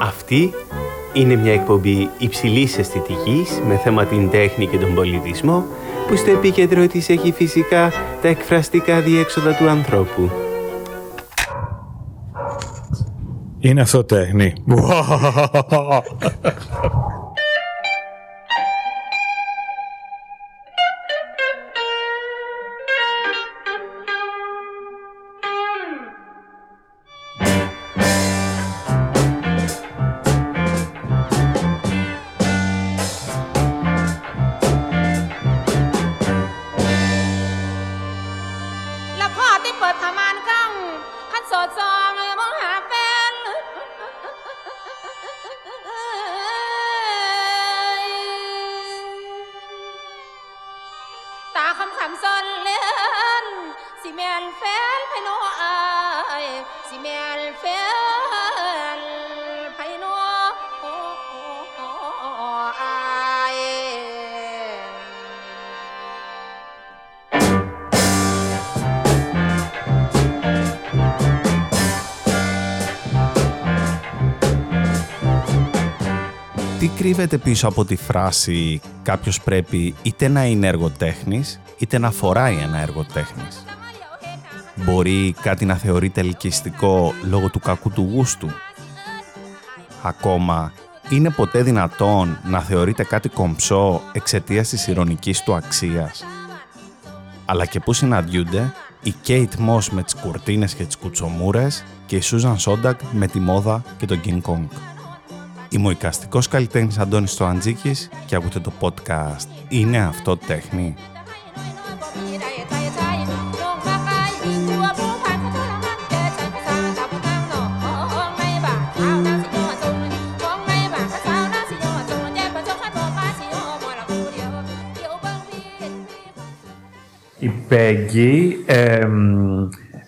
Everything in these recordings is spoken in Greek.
Αυτή είναι μια εκπομπή υψηλής αισθητικής με θέμα την τέχνη και τον πολιτισμό που στο επίκεντρο της έχει φυσικά τα εκφραστικά διέξοδα του ανθρώπου. Είναι αυτό τέχνη. κρύβεται πίσω από τη φράση «κάποιος πρέπει είτε να είναι εργοτέχνης, είτε να φοράει ένα εργοτέχνης». Μπορεί κάτι να θεωρείται ελκυστικό λόγω του κακού του γούστου. Ακόμα, είναι ποτέ δυνατόν να θεωρείται κάτι κομψό εξαιτίας της ηρωνικής του αξίας. Αλλά και πού συναντιούνται η Κέιτ Moss με τις κουρτίνες και τις κουτσομούρες και η Σούζαν Σόντακ με τη μόδα και τον King Kong. Είμαι ο οικαστικός καλλιτέχνης Αντώνης Στοαντζίκης και ακούτε το podcast «Είναι αυτό τέχνη» Η Πέγγι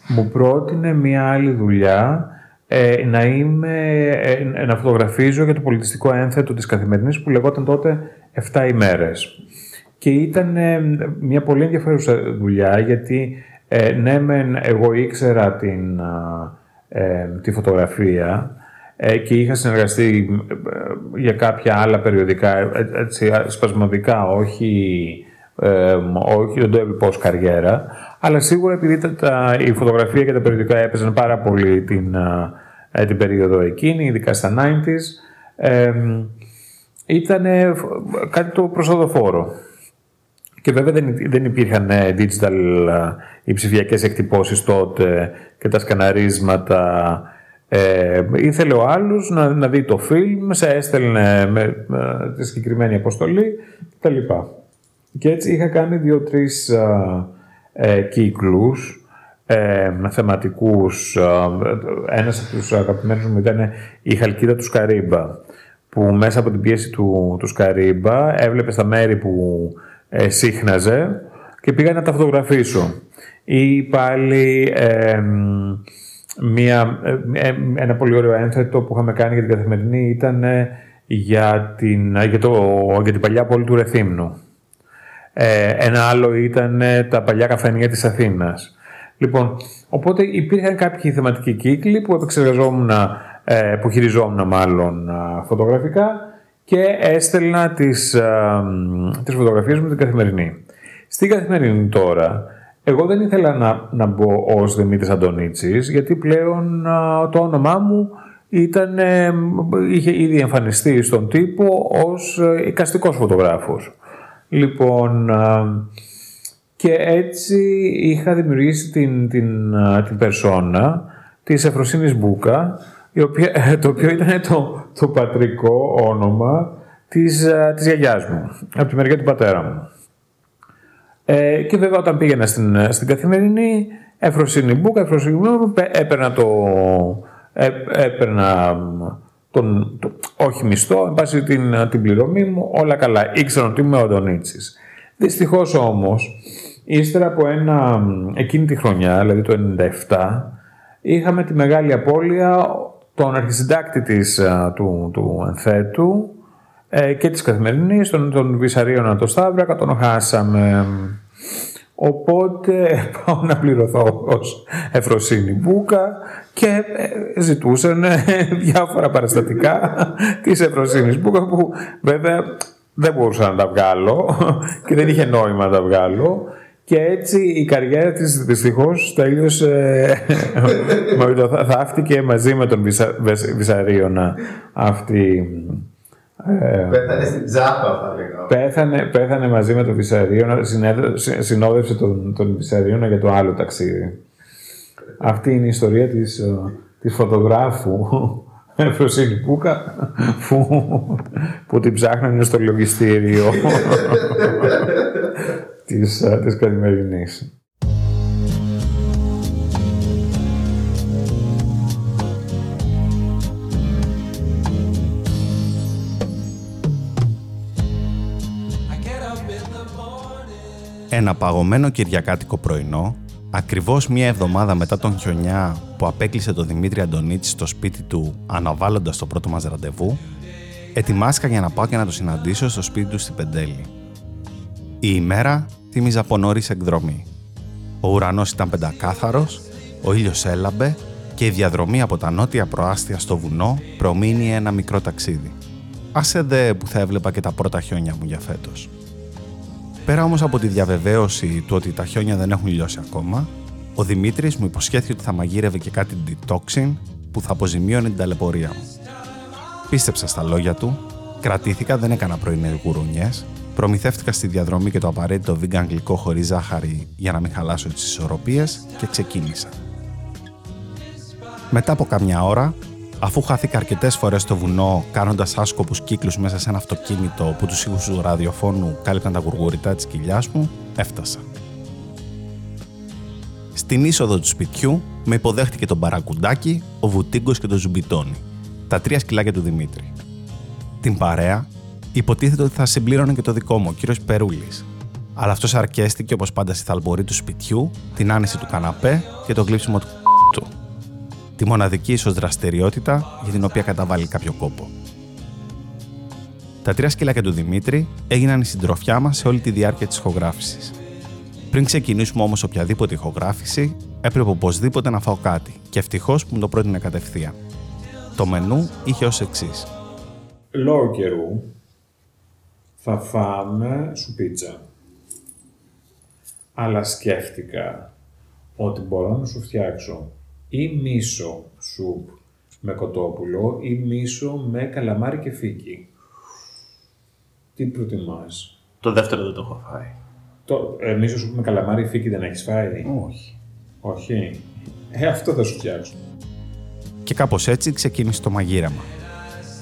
μου πρότεινε μια άλλη δουλειά ε, να, είμαι, ε, να φωτογραφίζω για το πολιτιστικό ένθετο της Καθημερινής που λεγόταν τότε 7 ημέρες. Και ήταν ε, μια πολύ ενδιαφέρουσα δουλειά γιατί ε, ναι εγώ ήξερα την, τη φωτογραφία και είχα συνεργαστεί για κάποια άλλα περιοδικά, έτσι, σπασμωδικά, όχι, όχι δεν το έβλεπα ως καριέρα, αλλά σίγουρα επειδή τα, η φωτογραφία και τα περιοδικά έπαιζαν πάρα πολύ την, ε, την περίοδο εκείνη, ειδικά στα 90s, ε, ήταν κάτι το προσοδοφόρο. Και βέβαια δεν, δεν υπήρχαν ε, digital οι ψηφιακές εκτυπώσεις τότε και τα σκαναρίσματα. Ε, ήθελε ο άλλος να, να δει το φιλμ, σε έστελνε με, με τη συγκεκριμένη αποστολή κτλ. Και έτσι είχα κάνει δύο-τρεις ε, κύκλους ε, θεματικούς. Ένας από τους αγαπημένους μου ήταν η Χαλκίδα του Σκαρίμπα, που μέσα από την πίεση του, του Σκαρίμπα έβλεπε στα μέρη που ε, σύχναζε και πήγα να τα φωτογραφίσω. Ή πάλι μια, ε, ένα πολύ ωραίο ένθετο που είχαμε κάνει για την καθημερινή ήταν για την, για, το, για την παλιά πόλη του Ρεθύμνου. Ε, ένα άλλο ήταν τα παλιά καφενεία της Αθήνας. Λοιπόν, οπότε υπήρχαν κάποιοι θεματικοί κύκλοι που επεξεργαζόμουν, ε, που χειριζόμουν μάλλον φωτογραφικά και έστελνα τις, τις φωτογραφίες μου την καθημερινή. Στην καθημερινή τώρα, εγώ δεν ήθελα να, να μπω ως Δημήτρης Αντωνίτσης, γιατί πλέον το όνομά μου ήταν, είχε ήδη εμφανιστεί στον τύπο ως ε, εικαστικός φωτογράφος. Λοιπόν, και έτσι είχα δημιουργήσει την, την, την περσόνα της Εφροσύνης Μπούκα, η οποία, το οποίο ήταν το, το πατρικό όνομα της, της γιαγιάς μου, από τη μεριά του πατέρα μου. Ε, και βέβαια όταν πήγαινα στην, στην καθημερινή, Εφροσύνη Μπούκα, Εφροσύνη Μπούκα, έπαιρνα το... έπαιρνα τον, το, όχι μισθό, εν πάση την, την πληρωμή μου, όλα καλά. Ήξερα ότι είμαι ο Αντωνίτσης. Δυστυχώς όμως, Ύστερα από ένα, εκείνη τη χρονιά, δηλαδή το 1997, είχαμε τη μεγάλη απώλεια τον αρχισυντάκτη της, του, του ενθέτου ε, και της καθημερινής, τον, τον Βυσαρίωνα το Σταύρακα, τον χάσαμε. Οπότε πάω να πληρωθώ ως Εφροσύνη Μπούκα και ε, ζητούσαν διάφορα παραστατικά της Εφροσύνης Μπούκα που βέβαια δεν μπορούσα να τα βγάλω και δεν είχε νόημα να τα βγάλω. Και έτσι η καριέρα της δυστυχώς τέλειωσε, θαύτηκε μαζί με τον Βυσαρίωνα αυτή ε, πέθανε στην τσάπα, θα λέγαμε. Πέθανε, πέθανε μαζί με τον Βυσαρίωνα, συνόδευσε τον, τον Βυσαρίωνα για το άλλο ταξίδι. Αυτή είναι η ιστορία της, ε, της φωτογράφου Εφροσύνη Πούκα που, που την ψάχνανε στο λογιστήριο της, ε, της καθημερινής. Ένα παγωμένο κυριακάτικο πρωινό, ακριβώς μία εβδομάδα μετά τον χιονιά που απέκλεισε τον Δημήτρη Αντωνίτη στο σπίτι του αναβάλλοντας το πρώτο μας ραντεβού, ετοιμάστηκα για να πάω και να το συναντήσω στο σπίτι του στην Πεντέλη. Η ημέρα θύμιζε από νωρίς εκδρομή. Ο ουρανός ήταν πεντακάθαρος, ο ήλιος έλαμπε και η διαδρομή από τα νότια προάστια στο βουνό προμείνει ένα μικρό ταξίδι. Άσε δε που θα έβλεπα και τα πρώτα χιόνια μου για φέτος. Πέρα όμως από τη διαβεβαίωση του ότι τα χιόνια δεν έχουν λιώσει ακόμα, ο Δημήτρης μου υποσχέθηκε ότι θα μαγείρευε και κάτι detoxing που θα αποζημίωνε την ταλαιπωρία μου. Πίστεψα στα λόγια του, κρατήθηκα, δεν έκανα πρωινές γουρουνιές, προμηθεύτηκα στη διαδρομή και το απαραίτητο vegan γλυκό χωρίς ζάχαρη για να μην χαλάσω τις ισορροπίες και ξεκίνησα. Μετά από καμιά ώρα, Αφού χάθηκα αρκετές φορές στο βουνό, κάνοντας άσκοπους κύκλους μέσα σε ένα αυτοκίνητο που τους ήχους του ραδιοφώνου κάλυπταν τα γουργουριτά της κοιλιάς μου, έφτασα. Στην είσοδο του σπιτιού με υποδέχτηκε τον Παρακουντάκι, ο Βουτίγκο και το Ζουμπιτόνι, τα τρία σκυλάκια του Δημήτρη. Την παρέα υποτίθεται ότι θα συμπλήρωνε και το δικό μου, ο κύριος Περούλης. Αλλά αυτός αρκέστηκε όπως πάντα στη θαλπορή του σπιτιού, την άνεση του καναπέ και το γλείψιμο του του τη μοναδική ίσως δραστηριότητα για την οποία καταβάλει κάποιο κόπο. Τα τρία σκυλάκια του Δημήτρη έγιναν η συντροφιά μας σε όλη τη διάρκεια της ηχογράφησης. Πριν ξεκινήσουμε όμως οποιαδήποτε ηχογράφηση, έπρεπε οπωσδήποτε να φάω κάτι και ευτυχώς που μου το πρότεινε κατευθείαν. Το μενού είχε ως εξής. Λόγω καιρού θα φάμε σου πίτσα. Αλλά σκέφτηκα ότι μπορώ να σου φτιάξω ή μίσο σουπ με κοτόπουλο ή μίσο με καλαμάρι και φίκι. Τι προτιμάς; Το δεύτερο δεν το έχω φάει. Το ε, μίσο σουπ με καλαμάρι φίκι δεν έχεις φάει; Όχι. Όχι. Ε, αυτό θα σου φτιάξω. Και κάπως έτσι ξεκίνησε το μαγείρεμα.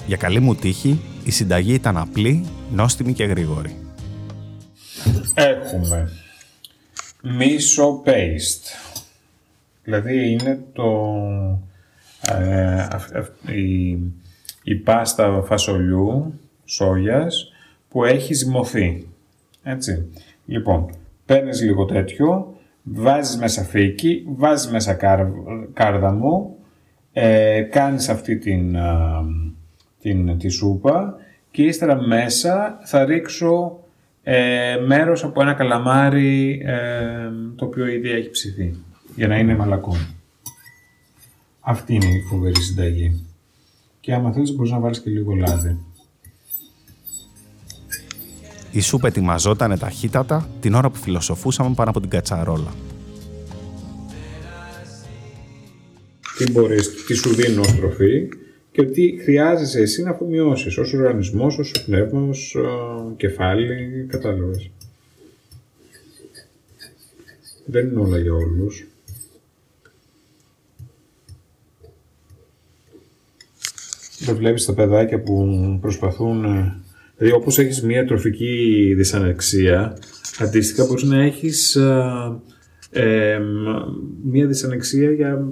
Για καλή μου τύχη, η συνταγή ήταν απλή, νόστιμη και γρήγορη. Έχουμε μίσο paste Δηλαδή είναι το, ε, η, η πάστα φασολιού, σόγιας, που έχει ζυμωθεί. Έτσι. Λοιπόν, παίρνεις λίγο τέτοιο, βάζεις μέσα φύκη, βάζεις μέσα κάρ, κάρδαμο, ε, κάνεις αυτή την, την, τη σούπα και ύστερα μέσα θα ρίξω ε, μέρος από ένα καλαμάρι ε, το οποίο ήδη έχει ψηθεί για να είναι μαλακό. Αυτή είναι η φοβερή συνταγή. Και άμα θέλεις μπορείς να βάλεις και λίγο λάδι. Η σούπα ετοιμαζόταν ταχύτατα την ώρα που φιλοσοφούσαμε πάνω από την κατσαρόλα. Τι μπορείς, τι σου δίνει ως τροφή και τι χρειάζεσαι εσύ να αφομοιώσεις ως οργανισμός, ως πνεύμα, ως uh, κεφάλι, κατάλαβες. Δεν είναι όλα για όλους. Δεν βλέπεις τα παιδάκια που προσπαθούν... Ε, δηλαδή όπως έχεις μια τροφική δυσανεξία, αντίστοιχα μπορείς να έχεις ε, μια δυσανεξία για,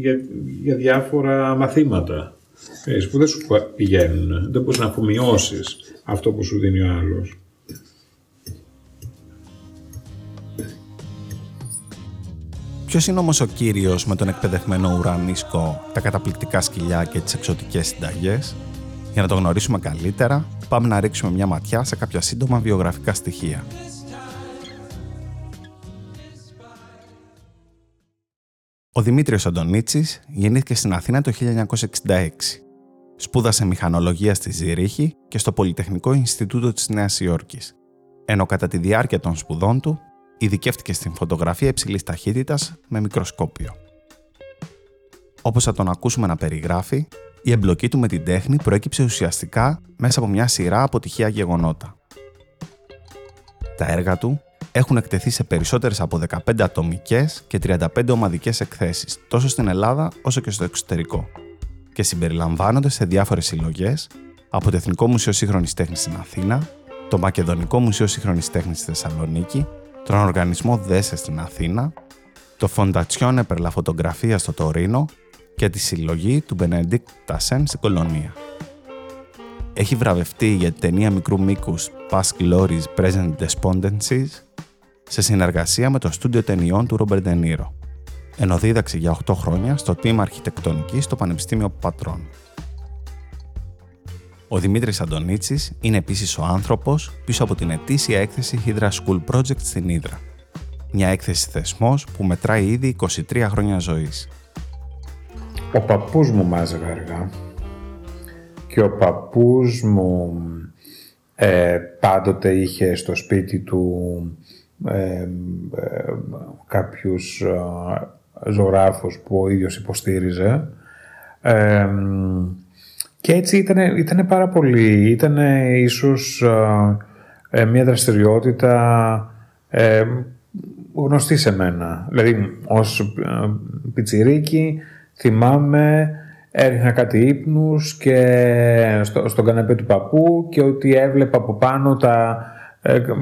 για, για διάφορα μαθήματα που δεν σου πηγαίνουν. Δεν μπορείς να αφομοιώσεις αυτό που σου δίνει ο άλλος. Ποιος είναι όμως ο κύριος με τον εκπαιδευμένο ουρανίσκο, τα καταπληκτικά σκυλιά και τις εξωτικές συνταγές; Για να το γνωρίσουμε καλύτερα, πάμε να ρίξουμε μια ματιά σε κάποια σύντομα βιογραφικά στοιχεία. Ο Δημήτριος Αντωνίτσης γεννήθηκε στην Αθήνα το 1966. Σπούδασε μηχανολογία στη Ζηρίχη και στο Πολυτεχνικό Ινστιτούτο της Νέας Υόρκης, ενώ κατά τη διάρκεια των σπουδών του ειδικεύτηκε στην φωτογραφία υψηλής ταχύτητας με μικροσκόπιο. Όπως θα τον ακούσουμε να περιγράφει, η εμπλοκή του με την τέχνη προέκυψε ουσιαστικά μέσα από μια σειρά από τυχαία γεγονότα. Τα έργα του έχουν εκτεθεί σε περισσότερες από 15 ατομικές και 35 ομαδικές εκθέσεις, τόσο στην Ελλάδα όσο και στο εξωτερικό, και συμπεριλαμβάνονται σε διάφορες συλλογές από το Εθνικό Μουσείο Σύγχρονης Τέχνης στην Αθήνα, το Μακεδονικό Μουσείο Σύγχρονης Τέχνης στη Θεσσαλονίκη, τον Οργανισμό ΔΕΣΕ στην Αθήνα, το Fondazione per la Fotografia στο Τωρίνο και τη συλλογή του Benedict Tassen στην Κολονία. Έχει βραβευτεί για την ταινία μικρού μήκους Past Glories Present Despondencies σε συνεργασία με το στούντιο ταινιών του Ρόμπερ Ντενίρο, ενώ δίδαξε για 8 χρόνια στο Team Αρχιτεκτονική στο Πανεπιστήμιο Πατρών. Ο Δημήτρης Αντωνίτσης είναι επίσης ο άνθρωπος πίσω από την ετήσια έκθεση Hydra School Project στην Hydra. Μια έκθεση θεσμός που μετράει ήδη 23 χρόνια ζωής. Ο παππούς μου μάζευε αργά και ο παππούς μου ε, πάντοτε είχε στο σπίτι του ε, ε, κάποιους ε, ζωγράφους που ο ίδιος υποστήριζε. Ε, και έτσι ήταν, ήτανε πάρα πολύ, ήταν ίσως ε, μια δραστηριότητα ε, γνωστή σε μένα. Δηλαδή, ως ε, πιτσιρίκι θυμάμαι έριχνα κάτι ύπνους και στο, στον καναπέ του παππού και ότι έβλεπα από πάνω τα,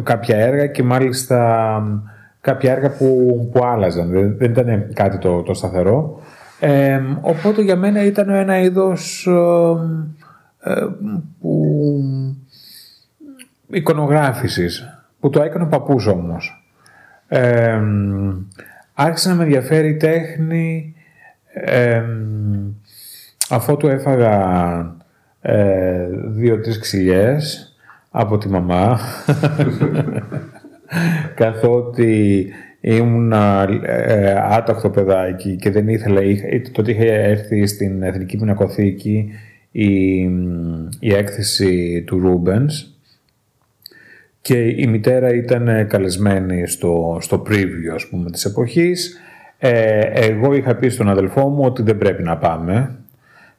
κάποια έργα και μάλιστα κάποια έργα που, που άλλαζαν. Δεν, δεν ήταν κάτι το, το σταθερό οπότε για μένα ήταν ένα είδος ε, που, εικονογράφησης που το έκανε ο παππούς όμως. Ε, άρχισε να με ενδιαφέρει η τέχνη αφού του έφαγα ε, δύο-τρεις ξυλιές από τη μαμά καθότι ήμουν ε, άταχτο παιδάκι και δεν ήθελα, τότε είχε έρθει στην Εθνική Πινακοθήκη η, η έκθεση του Ρούμπενς και η μητέρα ήταν καλεσμένη στο, στο preview ας πούμε της εποχής. Ε, εγώ είχα πει στον αδελφό μου ότι δεν πρέπει να πάμε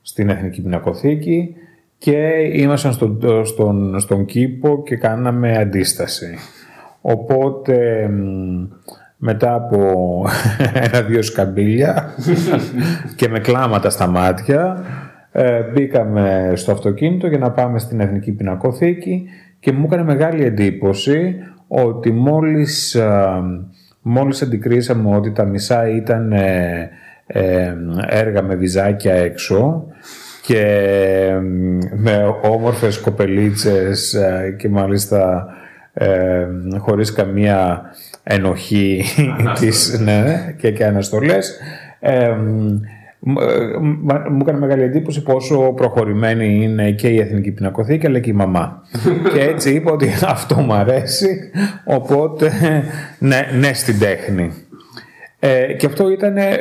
στην Εθνική Πινακοθήκη και ήμασταν στον, στον, στον κήπο και κάναμε αντίσταση. Οπότε μετά από ένα-δύο σκαμπίλια και με κλάματα στα μάτια ε, μπήκαμε στο αυτοκίνητο για να πάμε στην Εθνική Πινακοθήκη και μου έκανε μεγάλη εντύπωση ότι μόλις, ε, μόλις αντικρίσαμε ότι τα μισά ήταν ε, έργα με βυζάκια έξω και με όμορφες κοπελίτσες και μάλιστα χωρίς καμία ενοχή της, ναι, και, και αναστολές. Ε, μου έκανε μεγάλη εντύπωση πόσο προχωρημένη είναι και η Εθνική Πινακοθήκη αλλά και η μαμά. και έτσι είπα ότι αυτό μου αρέσει, οπότε ναι, ναι στην τέχνη. Ε, και αυτό ήταν, ε,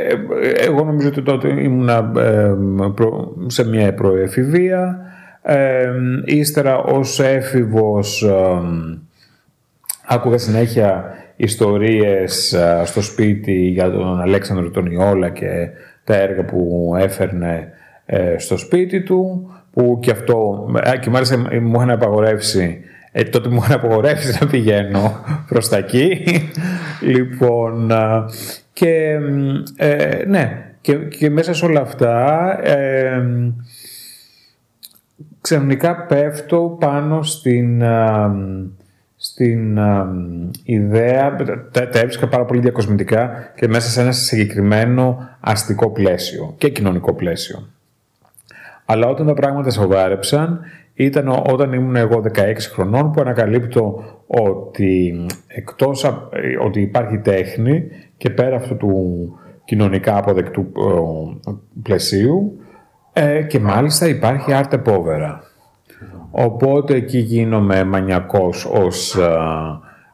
εγώ νομίζω ότι τότε ήμουνα ε, σε μια προεφηβεία, ε, ύστερα ως έφηβος άκουγα συνέχεια ιστορίες στο σπίτι για τον Αλέξανδρο τον Ιόλα και τα έργα που έφερνε ε, στο σπίτι του που και αυτό και μάλιστα μου είχαν απαγορεύσει ε, τότε μου είχαν απαγορεύσει να πηγαίνω προς τα εκεί. Λοιπόν και ε, ναι και, και μέσα σε όλα αυτά ε, ξαφνικά πέφτω πάνω στην στην ιδέα, τα, τα έβρισκα πάρα πολύ διακοσμητικά και μέσα σε ένα συγκεκριμένο αστικό πλαίσιο και κοινωνικό πλαίσιο. Αλλά όταν τα πράγματα σοβάρεψαν ήταν όταν ήμουν εγώ 16 χρονών που ανακαλύπτω ότι εκτός ότι υπάρχει τέχνη και πέρα αυτού του κοινωνικά αποδεκτού ε, πλαισίου ε, και μάλιστα υπάρχει arte povera. Οπότε εκεί γίνομαι μανιακός ως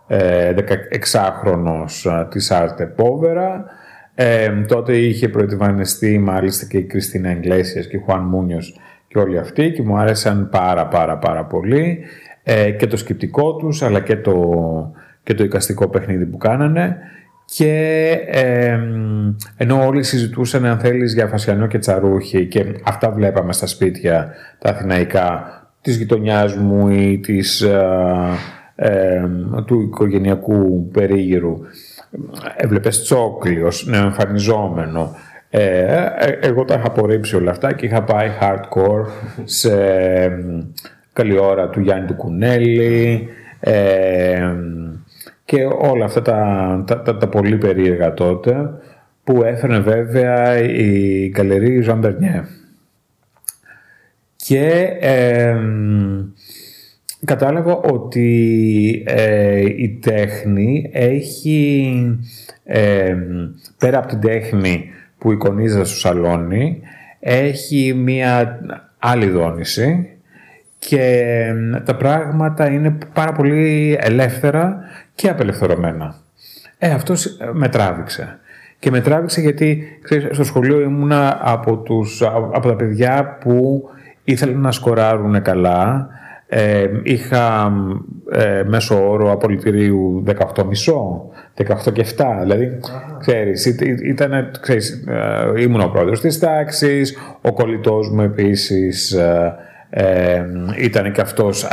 ε, 16χρονος ε, της Arte Povera Ε, τότε είχε προετοιμανιστεί μάλιστα και η Κριστίνα Εγκλέσιας και ο Χουάν Μούνιος και όλοι αυτοί και μου άρεσαν πάρα πάρα πάρα πολύ. Ε, και το σκεπτικό τους αλλά και το, και το εικαστικό παιχνίδι που κάνανε και ε, ενώ όλοι συζητούσαν αν θέλεις για Φασιανό και Τσαρούχη και αυτά βλέπαμε στα σπίτια τα αθηναϊκά της γειτονιάς μου ή της, ε, του οικογενειακού περίγυρου. Έβλεπες τσόκλιος, νεοεμφανιζόμενο ε, ε, εγώ τα είχα απορρίψει όλα αυτά και είχα πάει hardcore σε καλή ώρα του Γιάννη του Κουνέλη ε, και όλα αυτά τα, τα, τα, πολύ περίεργα τότε που έφερνε βέβαια η καλερί Ζαν Μπερνιέ. Και κατάλαβα ότι ε, η τέχνη έχει, πέρα από την τέχνη που εικονίζεται στο σαλόνι, έχει μία άλλη δόνηση και τα πράγματα είναι πάρα πολύ ελεύθερα και απελευθερωμένα. Ε, αυτός με τράβηξε. Και με τράβηξε γιατί ξέρεις, στο σχολείο ήμουνα από, τους, από τα παιδιά που ήθελαν να σκοράρουν καλά. Ε, είχα ε, μέσο όρο απολυτηρίου 18,5, 18 και 7. Δηλαδή, ξέρεις, ήταν, ξέρεις, ε, ήμουν ο πρόεδρος της τάξης, ο κολλητός μου επίσης ε, ε, ήταν και αυτός,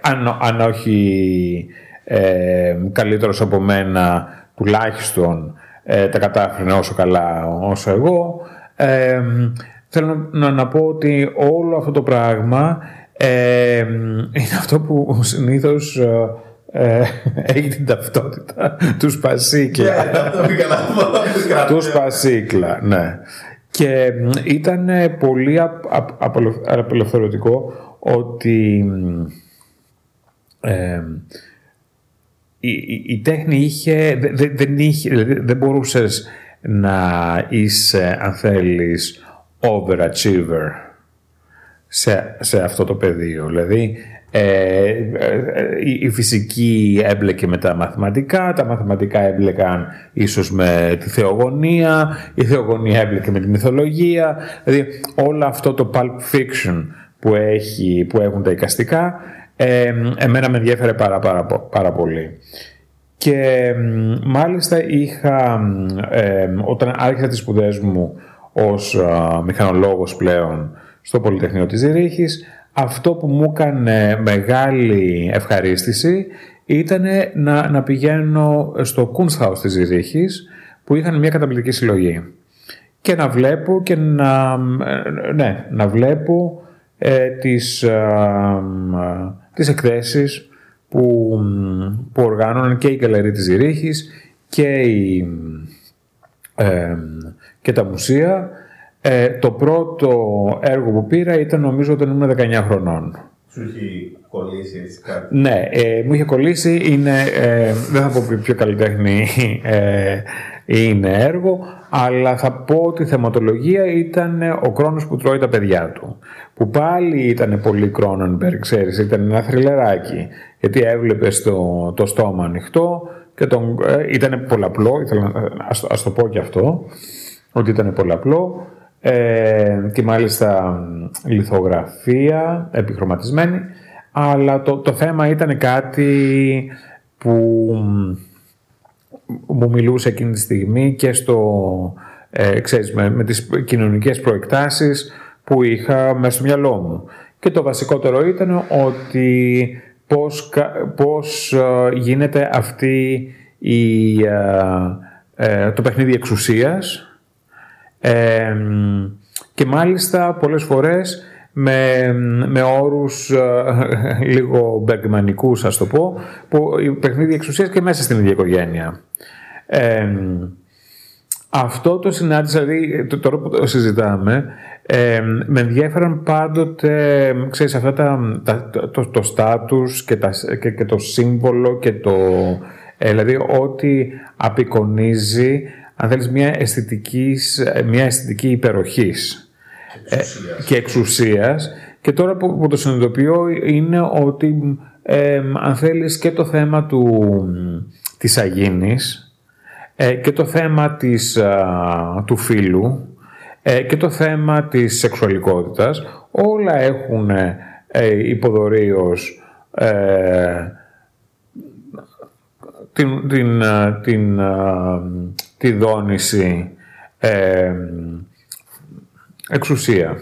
αν, αν όχι ε, καλύτερος από μένα, τουλάχιστον ε, τα κατάφερε όσο καλά όσο εγώ. Ε, θέλω να, να πω ότι όλο αυτό το πράγμα ε, είναι αυτό που συνήθως ε, έχει την ταυτότητα τους Σπασίκλα. τους Σπασίκλα, ναι. Και ήταν πολύ απελευθερωτικό ότι ε, η, η, τέχνη είχε, δεν, είχε, δηλαδή δεν μπορούσες να είσαι, αν θέλεις, overachiever σε, σε αυτό το πεδίο. Δηλαδή, ε, ε, η φυσική έμπλεκε με τα μαθηματικά, τα μαθηματικά έμπλεκαν ίσως με τη θεογονία, η θεογονία έμπλεκε με τη μυθολογία, δηλαδή όλο αυτό το pulp fiction που, έχει, που έχουν τα εικαστικά, ε, εμένα με ενδιαφέρε πάρα, πάρα, πάρα πολύ. Και μάλιστα είχα, ε, όταν άρχισα τις σπουδές μου ως α, μηχανολόγος πλέον στο Πολυτεχνείο της Ζηρίχης, αυτό που μου έκανε μεγάλη ευχαρίστηση ήταν να, να πηγαίνω στο Kunsthaus της Ζηρίχης που είχαν μια καταπληκτική συλλογή και να βλέπω και να, ναι, να βλέπω ε, τις, ε, τις εκθέσεις που, που οργάνωναν και η Γκαλερή της Ζηρίχης και, η, ε, και τα μουσεία ε, το πρώτο έργο που πήρα ήταν νομίζω όταν ήμουν 19 χρονών. Σου είχε κολλήσει έτσι κάτι; Ναι, ε, μου είχε κολλήσει. Είναι, ε, δεν θα πω πιο καλλιτέχνη ε, είναι έργο, αλλά θα πω ότι η θεματολογία ήταν ο χρόνος που τρώει τα παιδιά του. Που πάλι ήταν πολύ Κρόνονμπεργκ, ξέρεις, ήταν ένα θρυλεράκι. Γιατί έβλεπες το, το στόμα ανοιχτό και τον, ε, ήταν πολλαπλό, ήθελα, ας, ας το πω και αυτό, ότι ήταν πολλαπλό ε, και μάλιστα λιθογραφία επιχρωματισμένη αλλά το, το θέμα ήταν κάτι που μου μιλούσε εκείνη τη στιγμή και στο, ε, ξέρεις, με, με τις κοινωνικές προεκτάσεις που είχα μέσα στο μυαλό μου. Και το βασικότερο ήταν ότι πώς, πώς ε, γίνεται αυτή η, ε, το παιχνίδι εξουσίας και μάλιστα πολλές φορές με, με όρους ε, λίγο μπεργκμανικούς ας το πω, που η παιχνίδι εξουσίας και μέσα στην ίδια οικογένεια. Αυτό το συνάντησα, δηλαδή τώρα που το συζητάμε, με ενδιαφέραν πάντοτε, ξέρεις, αυτά τα, το, το, στάτους και, τα, και, και το σύμβολο και το, ε, δηλαδή ό,τι απεικονίζει αν θέλεις, μια, αισθητικής, μια αισθητική υπεροχής και εξουσίας. Και τώρα που, που το συνειδητοποιώ είναι ότι, αν θέλεις, και το θέμα του, της αγίνης ε, και το θέμα της, του φίλου ε, και το θέμα της σεξουαλικότητας όλα έχουν ε, υποδορίως ε, την, την, την, τη δόνηση εξουσία.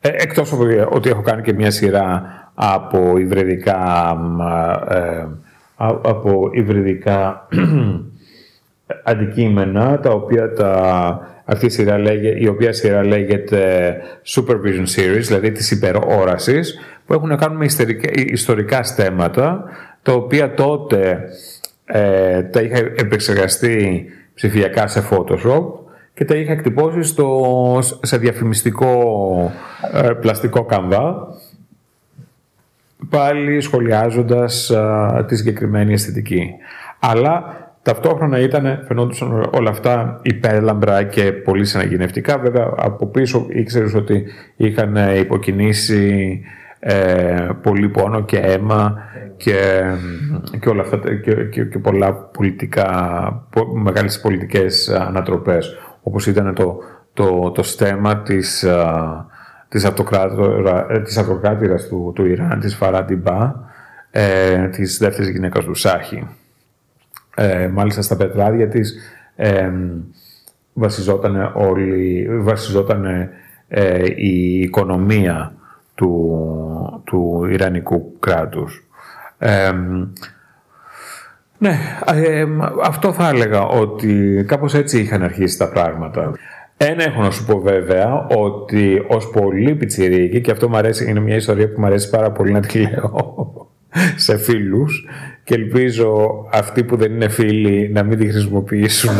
Ε, εκτός από ότι έχω κάνει και μια σειρά από υβριδικά, ε, από υβριδικά αντικείμενα, τα οποία τα, αυτή η, σειρά λέγε, η οποία σειρά λέγεται Supervision Series, δηλαδή της υπερόρασης, που έχουν να κάνουν με ιστορικά στέματα, τα οποία τότε ε, τα είχα επεξεργαστεί ψηφιακά σε Photoshop και τα είχα εκτυπώσει στο, σε διαφημιστικό ε, πλαστικό καμβά πάλι σχολιάζοντας τη συγκεκριμένη αισθητική. Αλλά ταυτόχρονα ήταν, φαινόντουσαν όλα αυτά υπέρλαμπρα και πολύ συναγυνευτικά. Βέβαια από πίσω ήξερες ότι είχαν υποκινήσει ε, πολύ πόνο και αίμα και, και όλα αυτά και, και, και πολλά πολιτικά, μεγάλες πολιτικές ανατροπές όπως ήταν το, το, το στέμα της, της, της αυτοκράτηρας του, του Ιράν, της Φαράντιμπα, ε, της δεύτερης γυναίκας του Σάχη. Ε, μάλιστα στα πετράδια της ε, βασιζόταν, όλη, βασιζόταν ε, η οικονομία του, του Ιρανικού κράτους. Ε, ναι, ε, αυτό θα έλεγα ότι κάπως έτσι είχαν αρχίσει τα πράγματα. Ένα έχω να σου πω βέβαια ότι ως πολύ πιτσιρίκι και αυτό μου αρέσει, είναι μια ιστορία που μου αρέσει πάρα πολύ να τη λέω σε φίλους και ελπίζω αυτοί που δεν είναι φίλοι να μην τη χρησιμοποιήσουν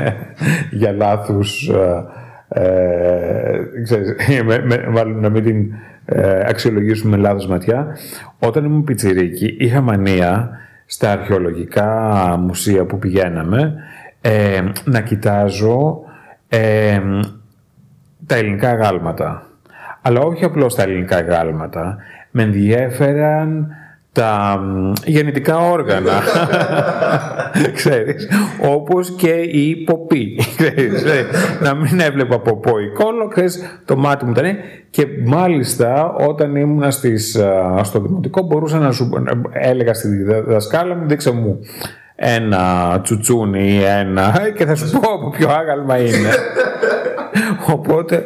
για λάθους ε, ε ξέρεις, μάλλον να μην την ε, αξιολογήσουν με λάθος ματιά. Όταν ήμουν πιτσιρίκι είχα μανία στα αρχαιολογικά μουσεία που πηγαίναμε ε, να κοιτάζω ε, τα ελληνικά γάλματα. Αλλά όχι απλώς τα ελληνικά γάλματα. Με ενδιέφεραν τα γεννητικά όργανα, ξέρεις, όπως και η υποπή, ξέρεις, να μην έβλεπα από κόλλο, ξέρεις, το μάτι μου ήταν και μάλιστα όταν ήμουν στις, στο δημοτικό μπορούσα να σου έλεγα στη δασκάλα μου, δείξε μου ένα τσουτσούνι ή ένα και θα σου πω από ποιο άγαλμα είναι. Οπότε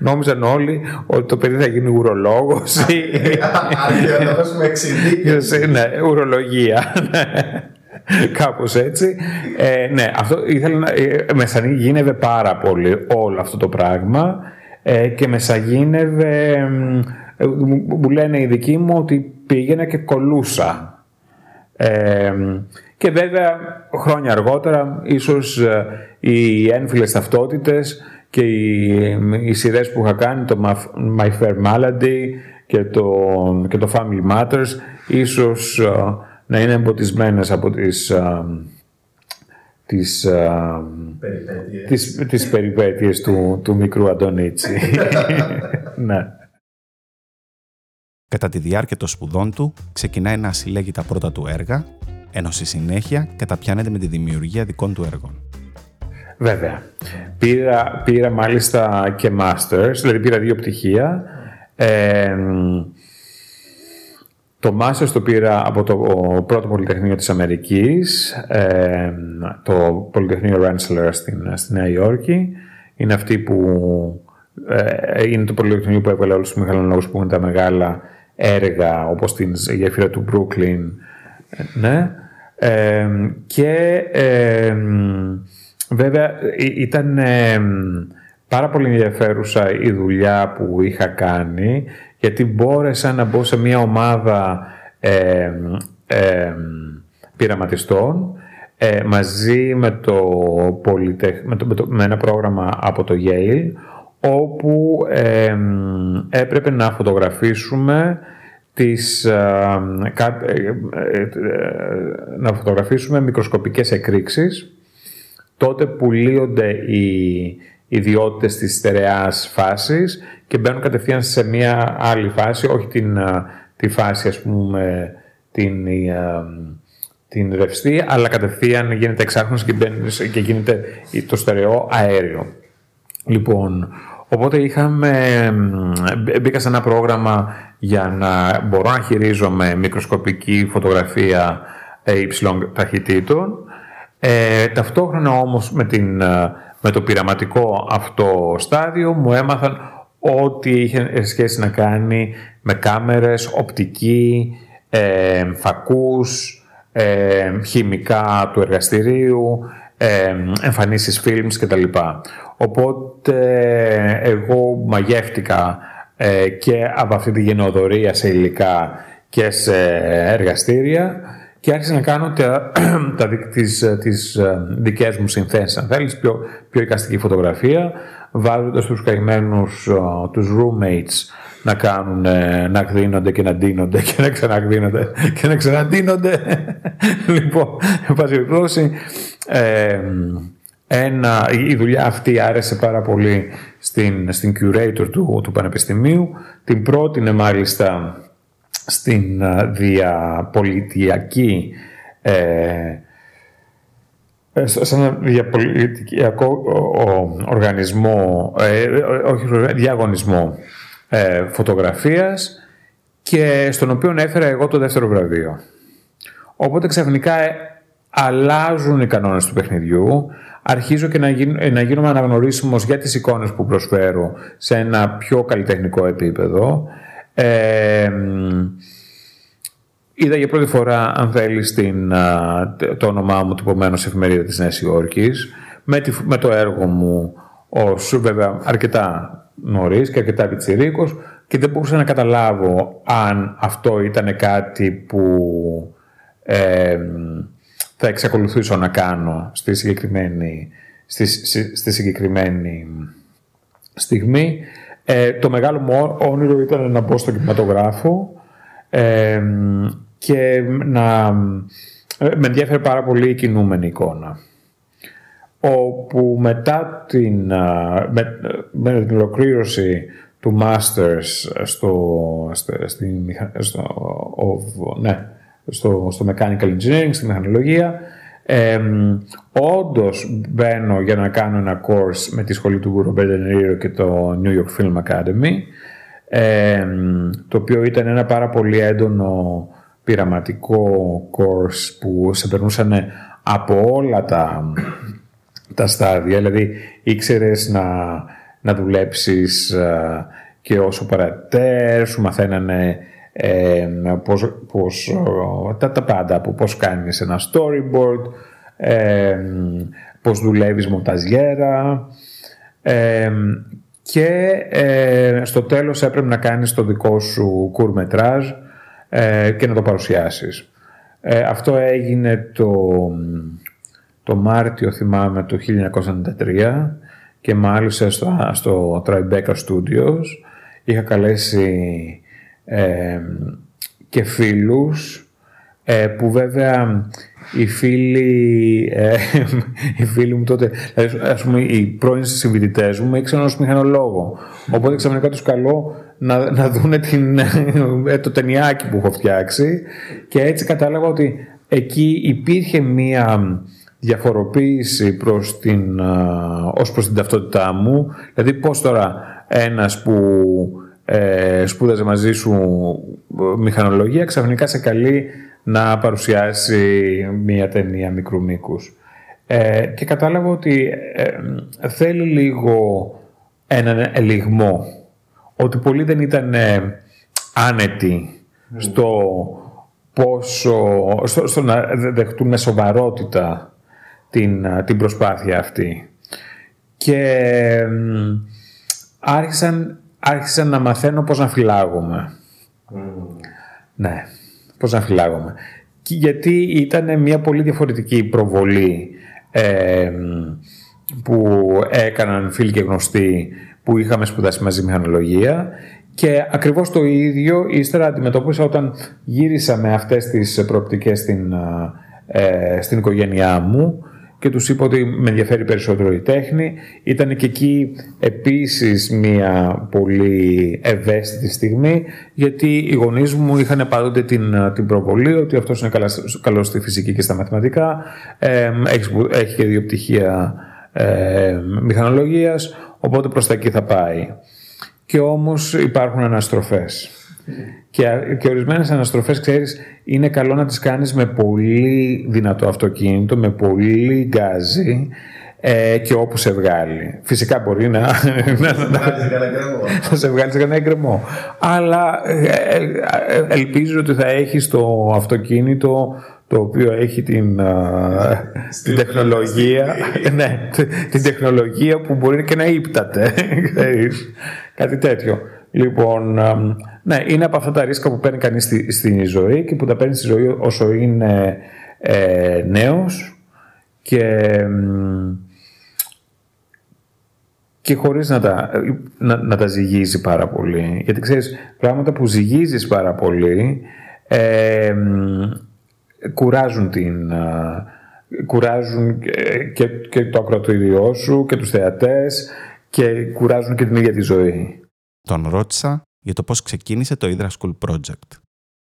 νόμιζαν όλοι ότι το παιδί θα γίνει ουρολόγος ή... Ναι, ουρολογία. Ναι. Κάπως έτσι. Ε, ναι, αυτό ήθελα να... Ε, μεσανή πάρα πολύ όλο αυτό το πράγμα ε, και μεσαγίνευε... Ε, μου λένε οι δικοί μου ότι πήγαινα και κολούσα. Ε, και βέβαια χρόνια αργότερα ίσως ε, οι ένφυλες ταυτότητες και οι, οι σειρές που είχα κάνει, το My Fair Malady και το, και το Family Matters, ίσως ε, να είναι εμποτισμένες από τις, uh, τις, uh, περιπέτειες. τις, τις περιπέτειες του, του μικρού Αντωνίτσι. ναι. Κατά τη διάρκεια των σπουδών του, ξεκινάει να συλλέγει τα πρώτα του έργα ενώ στη συνέχεια καταπιάνεται με τη δημιουργία δικών του έργων. Βέβαια. Πήρα, πήρα μάλιστα και masters, δηλαδή πήρα δύο πτυχία. το masters το πήρα από το πρώτο Πολυτεχνείο της Αμερικής, το Πολυτεχνείο Rensselaer στην, στη Νέα Υόρκη. Είναι αυτή που ε, είναι το Πολυτεχνείο που έβαλε όλους τους μεγαλονόγους που έχουν τα μεγάλα έργα, όπως την γέφυρα του Brooklyn, ναι. και βέβαια ήταν πάρα πολύ ενδιαφέρουσα η δουλειά που είχα κάνει γιατί μπόρεσα να μπω σε μια ομάδα πειραματιστών ε, μαζί με, το με, το, με, ένα πρόγραμμα από το Yale όπου έπρεπε να φωτογραφίσουμε τις, ε, ε, να φωτογραφίσουμε μικροσκοπικές εκρήξεις τότε που λύονται οι ιδιότητες της στερεάς φάσης και μπαίνουν κατευθείαν σε μια άλλη φάση, όχι την, τη φάση ας πούμε την, την ρευστή, αλλά κατευθείαν γίνεται εξάχνωση και, και γίνεται το στερεό αέριο. Λοιπόν, οπότε είχαμε, μπήκα σε ένα πρόγραμμα για να μπορώ να χειρίζομαι μικροσκοπική φωτογραφία ε, υψηλών ταχυτήτων. Ε, ταυτόχρονα όμως με, την, ε, με το πειραματικό αυτό στάδιο μου έμαθαν ό,τι είχε σχέση να κάνει με κάμερες, οπτική, ε, φακούς, ε, χημικά του εργαστηρίου, ε, εμφανίσεις films κτλ. Οπότε εγώ μαγεύτηκα ε, και από αυτή τη γενοδορία σε υλικά και σε εργαστήρια και άρχισα να κάνω τα, τα, τις, τις ε, δικές μου συνθέσεις, αν θέλεις, πιο, πιο εικαστική φωτογραφία, βάζοντας τους καημένους, ε, τους roommates να κάνουν, να εκδίνονται και να ντύνονται και να ξανακδίνονται και να ξαναντίνονται. λοιπόν, εν πάση περιπτώσει, ένα, η δουλειά αυτή άρεσε πάρα πολύ στην, στην curator του, του Πανεπιστημίου. Την πρότεινε μάλιστα στην διαπολιτιακή ε, σαν διαπολιτιακό οργανισμό, ε, όχι διαγωνισμό ε, φωτογραφίας και στον οποίο έφερα εγώ το δεύτερο βραβείο. Οπότε ξαφνικά αλλάζουν οι κανόνες του παιχνιδιού, αρχίζω και να, γίν, να γίνομαι αναγνωρίσιμος για τις εικόνες που προσφέρω σε ένα πιο καλλιτεχνικό επίπεδο. Ε, είδα για πρώτη φορά, αν θέλεις, το όνομά μου τυπωμένο σε εφημερίδα της Νέας Υόρκης, με, με το έργο μου ως βέβαια αρκετά νωρίς και αρκετά πιτσιρίκος και δεν μπορούσα να καταλάβω αν αυτό ήταν κάτι που ε, θα εξακολουθήσω να κάνω στη συγκεκριμένη, στη, στη συγκεκριμένη στιγμή. Ε, το μεγάλο μου όνειρο ήταν να μπω στο κινηματογράφο ε, και να ε, με ενδιαφέρει πάρα πολύ η κινούμενη εικόνα. Όπου μετά την, με, με την ολοκλήρωση του Masters στο, στο, στο, ναι, στο, στο Mechanical Engineering, στη μηχανολογία. Ε, Όντως μπαίνω για να κάνω ένα course με τη σχολή του Robert De και το New York Film Academy το οποίο ήταν ένα πάρα πολύ έντονο πειραματικό course που σε περνούσαν από όλα τα, τα στάδια, δηλαδή ήξερες να, να δουλέψεις ε, και όσο παρατέρ, σου μαθαίνανε ε, πώς, πώς, τα, τα πάντα, από πώς κάνεις ένα storyboard, ε, πώς δουλεύεις μονταζιέρα ε, και ε, στο τέλος έπρεπε να κάνεις το δικό σου κουρμετράζ ε, και να το παρουσιάσεις. Ε, αυτό έγινε το, το Μάρτιο, θυμάμαι, το 1993 και μάλιστα στο, στο Tribeca Studios είχα καλέσει και φίλους ε, που βέβαια οι φίλοι, ε, οι φίλοι μου τότε, δηλαδή, ας πούμε οι πρώην συμφοιτητές μου με ήξεραν ως μηχανολόγο. Οπότε ξαφνικά τους καλώ να, να δούνε την, ε, το ταινιάκι που έχω φτιάξει και έτσι κατάλαβα ότι εκεί υπήρχε μία διαφοροποίηση προς την, ως προς την ταυτότητά μου. Δηλαδή πώς τώρα ένας που ε, σπούδαζε μαζί σου ε, μηχανολογία, ξαφνικά σε καλεί να παρουσιάσει μία ταινία μικρού μήκους. Ε, και κατάλαβα ότι ε, θέλει λίγο έναν ελιγμό. Ότι πολλοί δεν ήταν άνετοι στο πόσο, στο, στο να δεχτούν με σοβαρότητα την, την προσπάθεια αυτή. Και άρχισαν άρχισα να μαθαίνω πώς να φυλάγομαι. Ναι, πώς να φυλάγομαι. Και γιατί ήταν μια πολύ διαφορετική προβολή που έκαναν φίλοι και γνωστοί που είχαμε σπουδάσει μαζί μηχανολογία και ακριβώς το ίδιο ύστερα αντιμετώπισα όταν γύρισα με αυτές τις προοπτικές στην, ε, στην οικογένειά μου και τους είπα ότι με ενδιαφέρει περισσότερο η τέχνη. Ήταν και εκεί επίσης μια πολύ ευαίσθητη στιγμή γιατί οι γονείς μου είχαν πάντοτε την, την προβολή ότι αυτός είναι καλός στη φυσική και στα μαθηματικά, ε, έχεις, έχει και δύο πτυχία ε, μηχανολογίας, οπότε προς τα εκεί θα πάει. Και όμως υπάρχουν αναστροφές. Και, και ορισμένες αναστροφές, ξέρεις, είναι καλό να τις κάνεις με πολύ δυνατό αυτοκίνητο, με πολύ γκάζι ε, και όπου σε βγάλει. Φυσικά μπορεί να, να, να, σε βγάλει σε κανένα εγκρεμό. Αλλά ε, ε, ελπίζω ότι θα έχεις το αυτοκίνητο το οποίο έχει την, την τεχνολογία ναι, την τεχνολογία που μπορεί και να ύπταται κάτι τέτοιο λοιπόν ναι, είναι από αυτά τα ρίσκα που παίρνει κανείς στη, στη ζωή και που τα παίρνει στη ζωή όσο είναι ε, νέος και, και χωρίς να τα, να, να τα ζυγίζει πάρα πολύ. Γιατί ξέρεις, πράγματα που ζυγίζεις πάρα πολύ ε, κουράζουν την... κουράζουν και, και το ακροτηριό σου και τους θεατές και κουράζουν και την ίδια τη ζωή. Τον ρώτησα για το πώς ξεκίνησε το Hydra School Project.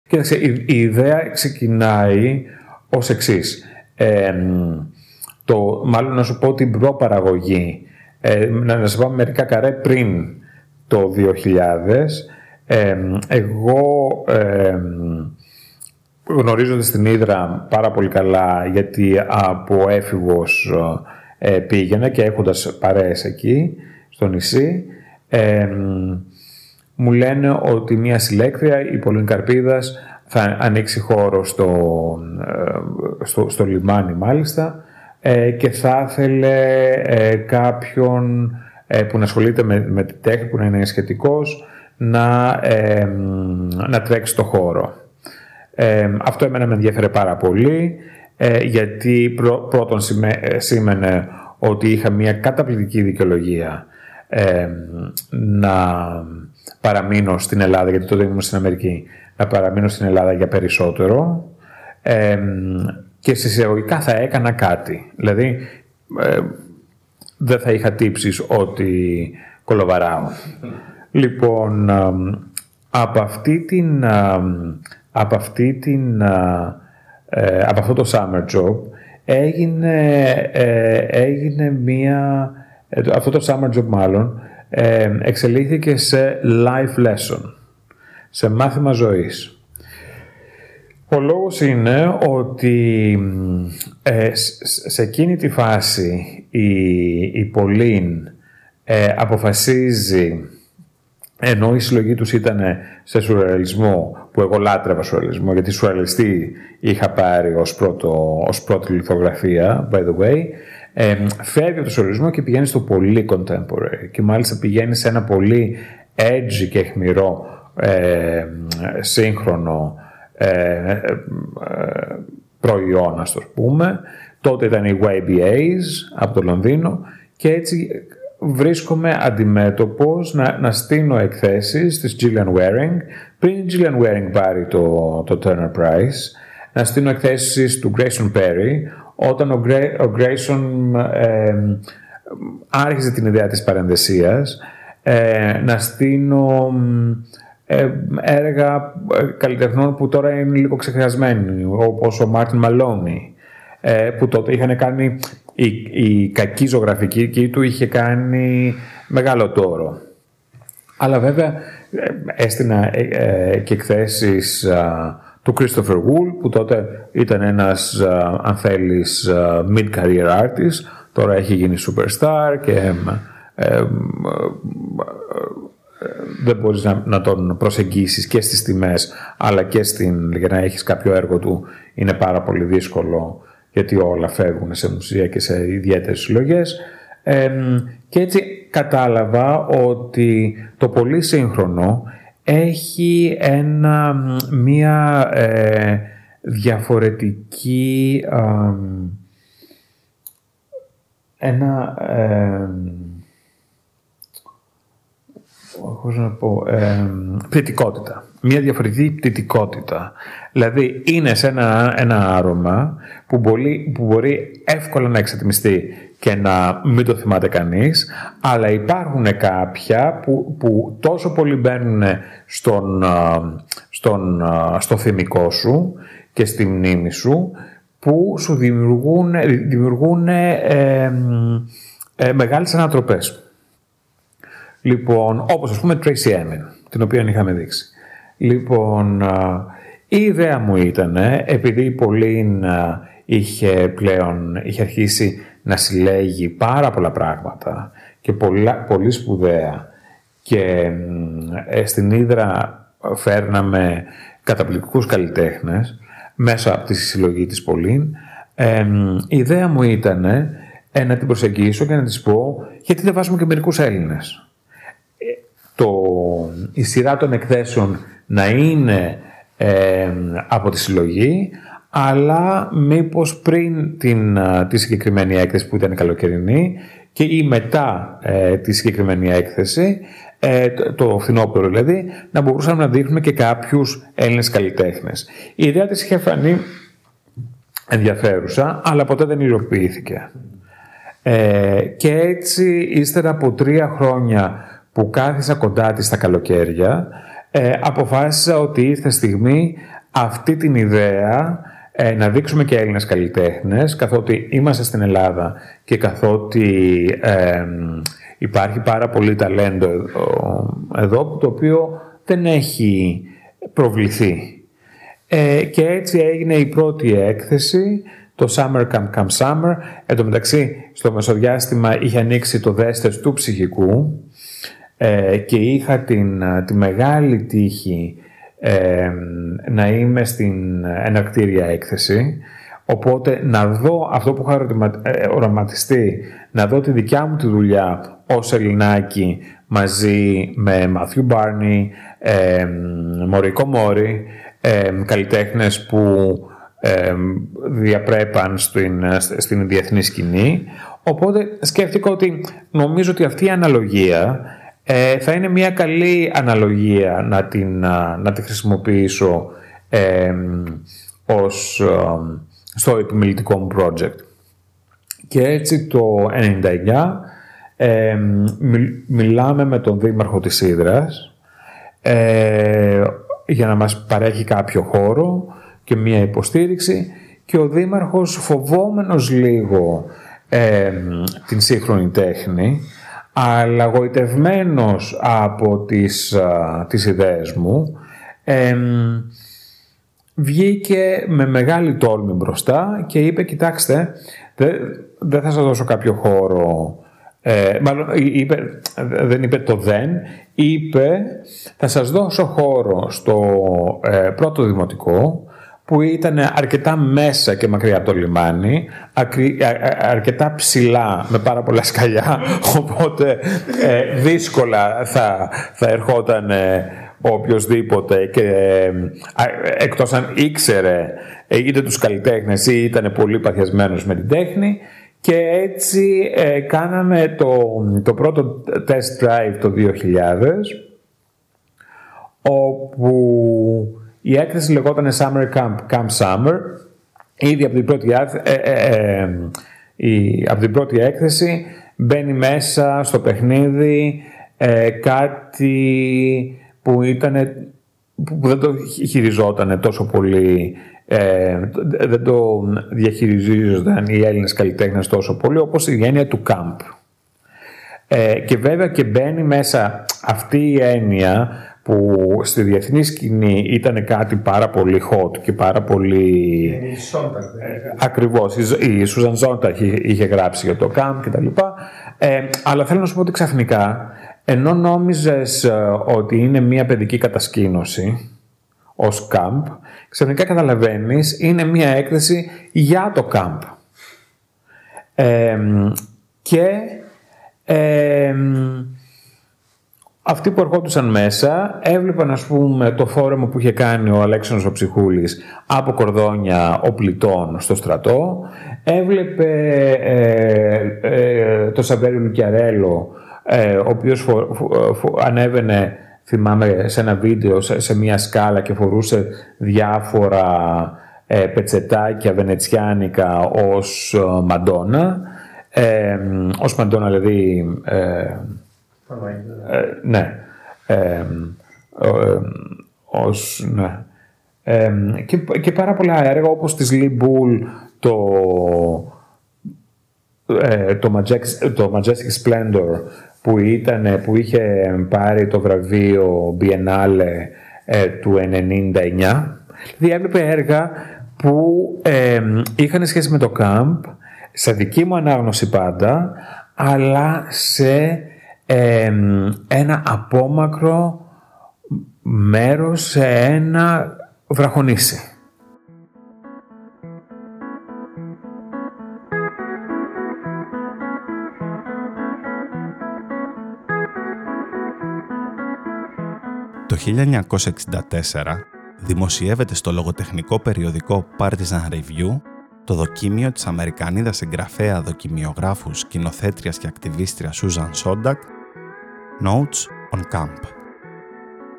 Κοίταξε, η, η ιδέα ξεκινάει ως εξής. Ε, το, μάλλον να σου πω την προπαραγωγή, ε, να, σου πω μερικά καρέ πριν το 2000, ε, εγώ ε, γνωρίζοντας την Ήδρα πάρα πολύ καλά γιατί από έφηβος ε, πήγαινα και έχοντας παρέες εκεί στο νησί ε, μου λένε ότι μια συλλέκτρια, η Πολύνη Καρπίδας, θα ανοίξει χώρο στο, ε, στο, στο λιμάνι μάλιστα ε, και θα ήθελε ε, κάποιον που να ασχολείται με, με τη τέχνη, που να είναι σχετικός, να, να τρέξει το χώρο. αυτό εμένα με ενδιαφέρε πάρα πολύ, γιατί πρώτον σήμαινε ότι είχα μια καταπληκτική δικαιολογία να παραμείνω στην Ελλάδα, γιατί τότε ήμουν στην Αμερική, να παραμείνω στην Ελλάδα για περισσότερο και συσσαγωγικά θα έκανα κάτι. Δηλαδή, ε, δεν θα είχα τύψεις ότι κολοβαράω. Λοιπόν, από αυτή την... από αυτή την... Ε, από αυτό το summer job έγινε, ε, έγινε μία... αυτό το summer job μάλλον ε, εξελίχθηκε σε life lesson, σε μάθημα ζωής. Ο λόγος είναι ότι ε, σε εκείνη τη φάση η, η Πολύν ε, αποφασίζει ενώ η συλλογή τους ήταν σε σουρεαλισμό, που εγώ λάτρευα σουρεαλισμό, γιατί σουρεαλιστή είχα πάρει ως, πρώτο, ως πρώτη λιθογραφία, by the way, ε, φεύγει από το σουρεαλισμό και πηγαίνει στο πολύ contemporary και μάλιστα πηγαίνει σε ένα πολύ edgy και αιχμηρό ε, σύγχρονο ε, ε, προϊόν, ας το πούμε. Τότε ήταν οι YBAs από το Λονδίνο και έτσι βρίσκομαι αντιμέτωπος να, να στείλω εκθέσεις της Gillian Waring πριν η Gillian Waring πάρει το, το Turner Prize να στείλω εκθέσεις του Grayson Perry όταν ο, Grayson ε, άρχισε την ιδέα της παρενδεσίας ε, να στείλω ε, έργα ε, καλλιτεχνών που τώρα είναι λίγο ξεχασμένοι όπως ο Μάρτιν Μαλόνι ε, που τότε είχαν κάνει η, η κακή ζωγραφική του είχε κάνει μεγάλο τόρο. Αλλά βέβαια έστεινα και εκθέσεις του Christopher Wool που τότε ήταν ένας αν θέλεις mid-career artist τώρα έχει γίνει superstar και ε, δεν μπορείς να, να, τον προσεγγίσεις και στις τιμές αλλά και στην, για να έχεις κάποιο έργο του είναι πάρα πολύ δύσκολο γιατί όλα φεύγουν σε μουσεία και σε ιδιαίτερες συλλογές. Και έτσι κατάλαβα ότι το πολύ σύγχρονο έχει ένα, μία ε, διαφορετική ένα ε, πώς να πω, ε, μια διαφορετική πτυτικότητα. Δηλαδή είναι σε ένα, ένα άρωμα που μπορεί, που μπορεί εύκολα να εξατιμιστεί και να μην το θυμάται κανείς, αλλά υπάρχουν κάποια που, που τόσο πολύ μπαίνουν στον, στον, στο θυμικό σου και στη μνήμη σου, που σου δημιουργούν, δημιουργούν ε, ε, μεγάλες ανατροπές. Λοιπόν, όπως ας πούμε Tracy Emin, την οποία είχαμε δείξει. Λοιπόν, η ιδέα μου ήταν, επειδή η Πολύν είχε πλέον, είχε αρχίσει να συλλέγει πάρα πολλά πράγματα και πολλά, πολύ σπουδαία και ε, στην Ήδρα φέρναμε καταπληκτικούς καλλιτέχνες μέσα από τη συλλογή της Πολύν. η ιδέα μου ήταν ε, να την προσεγγίσω και να της πω γιατί δεν βάζουμε και μερικούς Έλληνες; Ε, το, η σειρά των εκθέσεων να είναι από τη συλλογή, αλλά μήπως πριν την, τη συγκεκριμένη έκθεση που ήταν καλοκαιρινή και ή μετά ε, τη συγκεκριμένη έκθεση, ε, το, το φθινόπωρο δηλαδή, να μπορούσαμε να δείχνουμε και κάποιους Έλληνες καλλιτέχνες. Η ιδέα της είχε φανεί ενδιαφέρουσα, αλλά ποτέ δεν υλοποιήθηκε. Ε, και έτσι, ύστερα από τρία χρόνια που κάθισα κοντά της στα καλοκαίρια, ε, αποφάσισα ότι ήρθε στιγμή αυτή την ιδέα ε, να δείξουμε και Έλληνες καλλιτέχνες, καθότι είμαστε στην Ελλάδα και καθότι ε, υπάρχει πάρα πολύ ταλέντο εδώ, το οποίο δεν έχει προβληθεί. Ε, και έτσι έγινε η πρώτη έκθεση, το Summer Camp Camp Summer. Εν τω μεταξύ, στο μεσοδιάστημα είχε ανοίξει το δέστες του ψυχικού, ε, και είχα την, τη μεγάλη τύχη ε, να είμαι στην εναρκτήρια έκθεση οπότε να δω αυτό που είχα ε, οραματιστεί να δω τη δικιά μου τη δουλειά ως Ελληνάκι μαζί με Μάθιου Μπάρνι, ε, Μωρικό Μόρι, ε, καλλιτέχνες που ε, διαπρέπαν στην, στην διεθνή σκηνή. Οπότε σκέφτηκα ότι νομίζω ότι αυτή η αναλογία ε, θα είναι μια καλή αναλογία να την, να τη χρησιμοποιήσω ε, ως, στο επιμελητικό μου project. Και έτσι το 1999 ε, μιλάμε με τον Δήμαρχο της Ήδρας ε, για να μας παρέχει κάποιο χώρο και μία υποστήριξη και ο Δήμαρχος φοβόμενος λίγο την σύγχρονη τέχνη αλλά γοητευμένος από τις, α, τις ιδέες μου, βγήκε με μεγάλη τόλμη μπροστά και είπε «Κοιτάξτε, δεν θα σας δώσω κάποιο χώρο». Ε, μάλλον είπε, δεν είπε το δεν, είπε «Θα σας δώσω χώρο στο ε, πρώτο δημοτικό, που ήταν αρκετά μέσα και μακριά από το λιμάνι, αρκετά ψηλά με πάρα πολλά σκαλιά, οπότε ε, δύσκολα θα, θα ερχόταν ε, οποιοδήποτε και ε, εκτός αν ήξερε είτε τους καλλιτέχνες ή ήταν πολύ παθιασμένος με την τέχνη. Και έτσι κάναμε το, το πρώτο test drive το 2000 όπου η έκθεση λεγόταν Summer Camp, Camp Summer. Ήδη από την πρώτη, ε, ε, ε, η, από την πρώτη έκθεση μπαίνει μέσα στο παιχνίδι κάτι που, ήταν, που δεν το χειριζόταν τόσο πολύ δεν το διαχειριζόταν οι Έλληνες καλλιτέχνες τόσο πολύ όπως η γένεια του camp. και βέβαια και μπαίνει μέσα αυτή η έννοια που στη διεθνή σκηνή ήταν κάτι πάρα πολύ hot και πάρα πολύ... Η Σόντα. Ακριβώς. Η Σούζαν Ζόντα είχε γράψει για το camp και τα λοιπά. Ε, αλλά θέλω να σου πω ότι ξαφνικά, ενώ νόμιζες ε, ότι είναι μια παιδική κατασκήνωση ως camp, ξαφνικά καταλαβαίνεις είναι μια έκθεση για το camp. Ε, και αυτοί που ερχόντουσαν μέσα έβλεπαν ας πούμε το φόρεμα που είχε κάνει ο Αλέξανδρος ο Ψυχούλης από κορδόνια οπλιτών στο στρατό έβλεπε ε, ε, το Σαβέριο Λουκιαρέλο ε, ο οποίος ανέβαινε θυμάμαι σε ένα βίντεο σε, μια σκάλα και φορούσε διάφορα ε, πετσετάκια βενετσιάνικα ως ε, Μαντόνα. Ε, ως Μαντόνα δηλαδή... Ε, ναι. ως, ναι. και, και πάρα πολλά έργα όπως της Lee Bull το, το, Majestic, το Majestic Splendor που, ήταν, που είχε πάρει το βραβείο Biennale ε, του 99. Δηλαδή έβλεπε έργα που ε, είχαν σχέση με το κάμπ, σε δική μου ανάγνωση πάντα, αλλά σε ένα απόμακρο μέρος, σε ένα βραχονίσι. Το 1964 δημοσιεύεται στο λογοτεχνικό περιοδικό Partisan Review το δοκίμιο της Αμερικανίδας εγγραφέα δοκιμιογράφου, σκηνοθέτριας και ακτιβίστρια Susan Sontag Notes on Camp.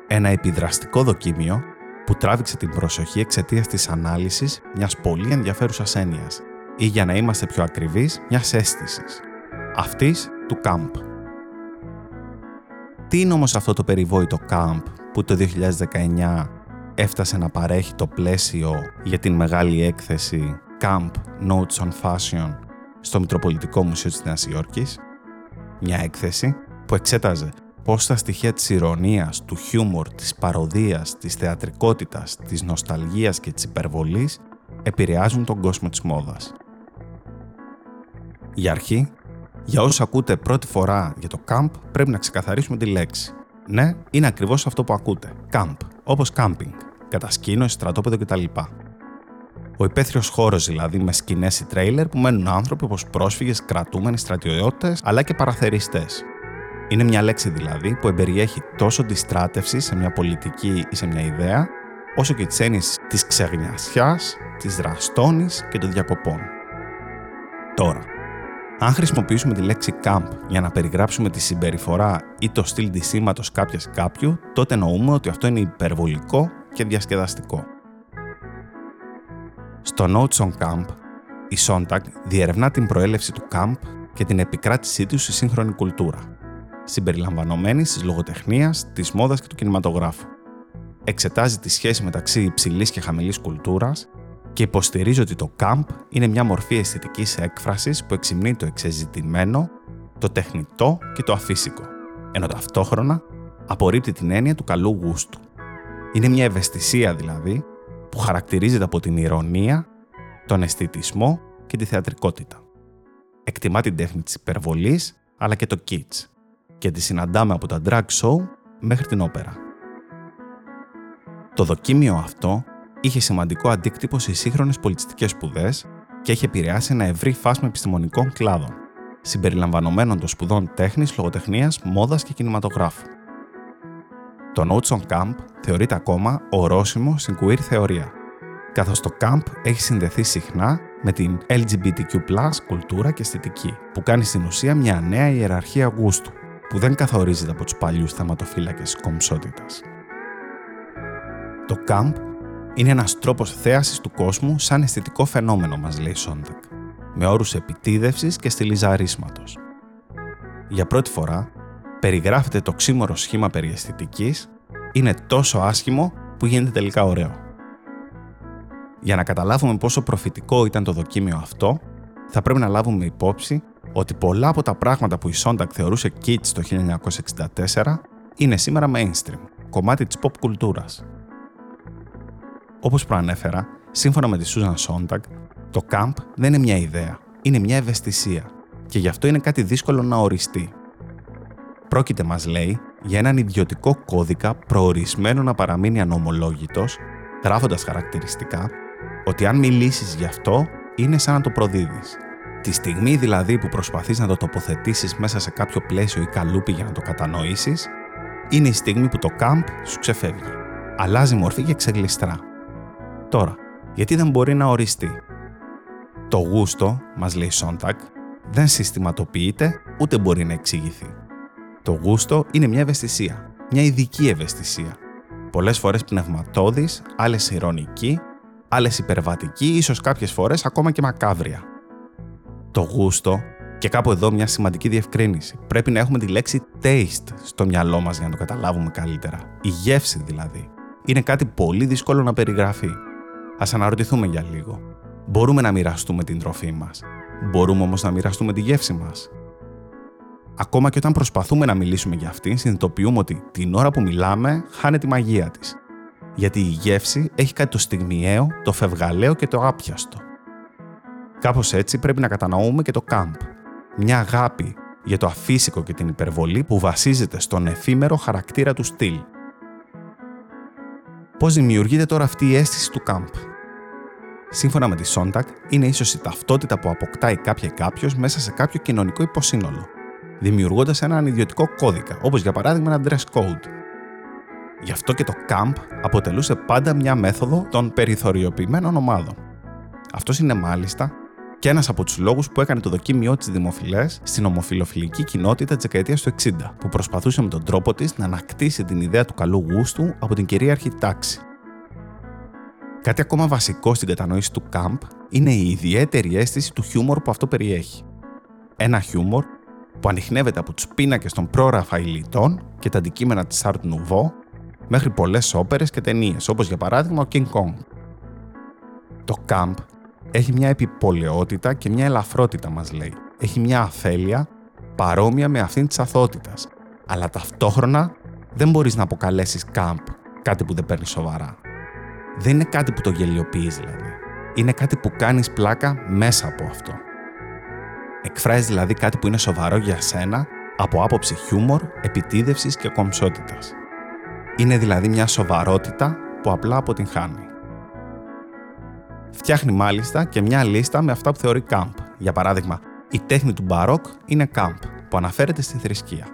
Ένα επιδραστικό δοκίμιο που τράβηξε την προσοχή εξαιτίας της ανάλυσης μιας πολύ ενδιαφέρουσας έννοιας ή για να είμαστε πιο ακριβείς, μιας αίσθησης. Αυτής του camp. Τι είναι όμως αυτό το περιβόητο camp που το 2019 έφτασε να παρέχει το πλαίσιο για την μεγάλη έκθεση Camp Notes on Fashion στο Μητροπολιτικό Μουσείο της Νέας Υόρκης, μια έκθεση που εξέταζε πώς τα στοιχεία της ηρωνίας, του χιούμορ, της παροδίας, της θεατρικότητας, της νοσταλγίας και της υπερβολής επηρεάζουν τον κόσμο της μόδας. Για αρχή, για όσους ακούτε πρώτη φορά για το camp, πρέπει να ξεκαθαρίσουμε τη λέξη. Ναι, είναι ακριβώς αυτό που ακούτε. Camp, όπως camping, κατασκήνωση, στρατόπεδο κτλ. Ο υπαίθριος χώρος δηλαδή με σκηνές ή τρέιλερ που μένουν άνθρωποι όπως πρόσφυγες, κρατούμενοι, στρατιώτε αλλά και παραθεριστές. Είναι μια λέξη δηλαδή που εμπεριέχει τόσο τη στράτευση σε μια πολιτική ή σε μια ιδέα, όσο και τις έννοιες της ξεγνιασιάς, της δραστόνη και των διακοπών. Τώρα, αν χρησιμοποιήσουμε τη λέξη camp για να περιγράψουμε τη συμπεριφορά ή το στυλ ντυσίματος κάποιας κάποιου, τότε εννοούμε ότι αυτό είναι υπερβολικό και διασκεδαστικό. Στο Notes on Camp, η Sontag διερευνά την προέλευση του camp και την επικράτησή του στη σύγχρονη κουλτούρα, συμπεριλαμβανομένης της λογοτεχνίας, της μόδας και του κινηματογράφου. Εξετάζει τη σχέση μεταξύ υψηλής και χαμηλής κουλτούρας και υποστηρίζει ότι το camp είναι μια μορφή αισθητικής έκφρασης που εξυμνεί το εξεζητημένο, το τεχνητό και το αφύσικο, ενώ ταυτόχρονα απορρίπτει την έννοια του καλού γούστου. Είναι μια ευαισθησία δηλαδή που χαρακτηρίζεται από την ηρωνία, τον αισθητισμό και τη θεατρικότητα. Εκτιμά την τέχνη της υπερβολής αλλά και το kitsch και τη συναντάμε από τα drag show μέχρι την όπερα. Το δοκίμιο αυτό είχε σημαντικό αντίκτυπο σε σύγχρονες πολιτιστικές σπουδές και έχει επηρεάσει ένα ευρύ φάσμα επιστημονικών κλάδων, συμπεριλαμβανομένων των σπουδών τέχνης, λογοτεχνίας, μόδας και κινηματογράφου. Το Notes on Camp θεωρείται ακόμα ορόσημο στην queer θεωρία, καθώς το camp έχει συνδεθεί συχνά με την LGBTQ κουλτούρα και αισθητική, που κάνει στην ουσία μια νέα ιεραρχία γούστου, που δεν καθορίζεται από τους παλιούς θεματοφύλακες κομψότητας. Το camp είναι ένας τρόπος θέασης του κόσμου σαν αισθητικό φαινόμενο, μας λέει Σόνταγκ, με όρους επιτήδευσης και στυλιζαρίσματος. Για πρώτη φορά, περιγράφεται το ξύμορο σχήμα περί αισθητικής, είναι τόσο άσχημο που γίνεται τελικά ωραίο. Για να καταλάβουμε πόσο προφητικό ήταν το δοκίμιο αυτό, θα πρέπει να λάβουμε υπόψη ότι πολλά από τα πράγματα που η Σόντακ θεωρούσε kitsch το 1964 είναι σήμερα mainstream, κομμάτι της pop κουλτούρας. Όπως προανέφερα, σύμφωνα με τη Susan Sontag, το camp δεν είναι μια ιδέα, είναι μια ευαισθησία και γι' αυτό είναι κάτι δύσκολο να οριστεί. Πρόκειται, μας λέει, για έναν ιδιωτικό κώδικα προορισμένο να παραμείνει ανομολόγητος, γράφοντας χαρακτηριστικά ότι αν μιλήσεις γι' αυτό, είναι σαν να το προδίδεις. Τη στιγμή δηλαδή που προσπαθείς να το τοποθετήσεις μέσα σε κάποιο πλαίσιο ή καλούπι για να το κατανοήσεις, είναι η στιγμή που το camp σου ξεφεύγει. Αλλάζει μορφή και ξεγλιστρά. Τώρα, γιατί δεν μπορεί να οριστεί; Το γούστο, μας λέει Σόντακ, δεν συστηματοποιείται ούτε μπορεί να εξηγηθεί. Το γούστο είναι μια ευαισθησία μια ειδική ευαισθησία. Πολλές φορές πνευματώδης, άλλες ηρωνική, άλλες υπερβατική, ίσως κάποιες φορές ακόμα και μακάβρια. Το γούστο, και κάπου εδώ μια σημαντική διευκρίνηση. Πρέπει να έχουμε τη λέξη taste στο μυαλό μας για να το καταλάβουμε καλύτερα. Η γεύση δηλαδή. Είναι κάτι πολύ δύσκολο να περιγραφεί. Ας αναρωτηθούμε για λίγο. Μπορούμε να μοιραστούμε την τροφή μας. Μπορούμε όμως να μοιραστούμε τη γεύση μας. Ακόμα και όταν προσπαθούμε να μιλήσουμε για αυτήν, συνειδητοποιούμε ότι την ώρα που μιλάμε χάνεται η μαγεία της. Γιατί η γεύση έχει κάτι το στιγμιαίο, το φευγαλαίο και το άπιαστο. Κάπως έτσι πρέπει να κατανοούμε και το κάμπ. Μια αγάπη για το αφύσικο και την υπερβολή που βασίζεται στον εφήμερο χαρακτήρα του στυλ. Πώς δημιουργείται τώρα αυτή η αίσθηση του κάμπ. Σύμφωνα με τη Σόντακ, είναι ίσως η ταυτότητα που αποκτάει κάποια ή κάποιος μέσα σε κάποιο κοινωνικό υποσύνολο, δημιουργώντας έναν ιδιωτικό κώδικα, όπως για παράδειγμα ένα dress code. Γι' αυτό και το camp αποτελούσε πάντα μια μέθοδο των περιθωριοποιημένων ομάδων. Αυτός είναι μάλιστα και ένας από τους λόγους που έκανε το δοκίμιό της δημοφιλές στην ομοφιλοφιλική κοινότητα της δεκαετίας του 60, που προσπαθούσε με τον τρόπο της να ανακτήσει την ιδέα του καλού γούστου από την κυρίαρχη τάξη. Κάτι ακόμα βασικό στην κατανόηση του camp είναι η ιδιαίτερη αίσθηση του χιούμορ που αυτό περιέχει. Ένα χιούμορ που ανοιχνεύεται από τους πίνακες των προ-Ραφαηλιτών και τα αντικείμενα της Art Nouveau μέχρι πολλές όπερες και ταινίες, όπως για παράδειγμα ο King Kong. Το camp έχει μια επιπολαιότητα και μια ελαφρότητα, μας λέει. Έχει μια αφέλεια παρόμοια με αυτήν της αθότητας, αλλά ταυτόχρονα δεν μπορείς να αποκαλέσεις camp κάτι που δεν παίρνει σοβαρά δεν είναι κάτι που το γελιοποιείς δηλαδή. Είναι κάτι που κάνεις πλάκα μέσα από αυτό. Εκφράζεις δηλαδή κάτι που είναι σοβαρό για σένα από άποψη χιούμορ, επιτίδευσης και κομψότητας. Είναι δηλαδή μια σοβαρότητα που απλά αποτυγχάνει. Φτιάχνει μάλιστα και μια λίστα με αυτά που θεωρεί κάμπ. Για παράδειγμα, η τέχνη του μπαρόκ είναι κάμπ, που αναφέρεται στη θρησκεία.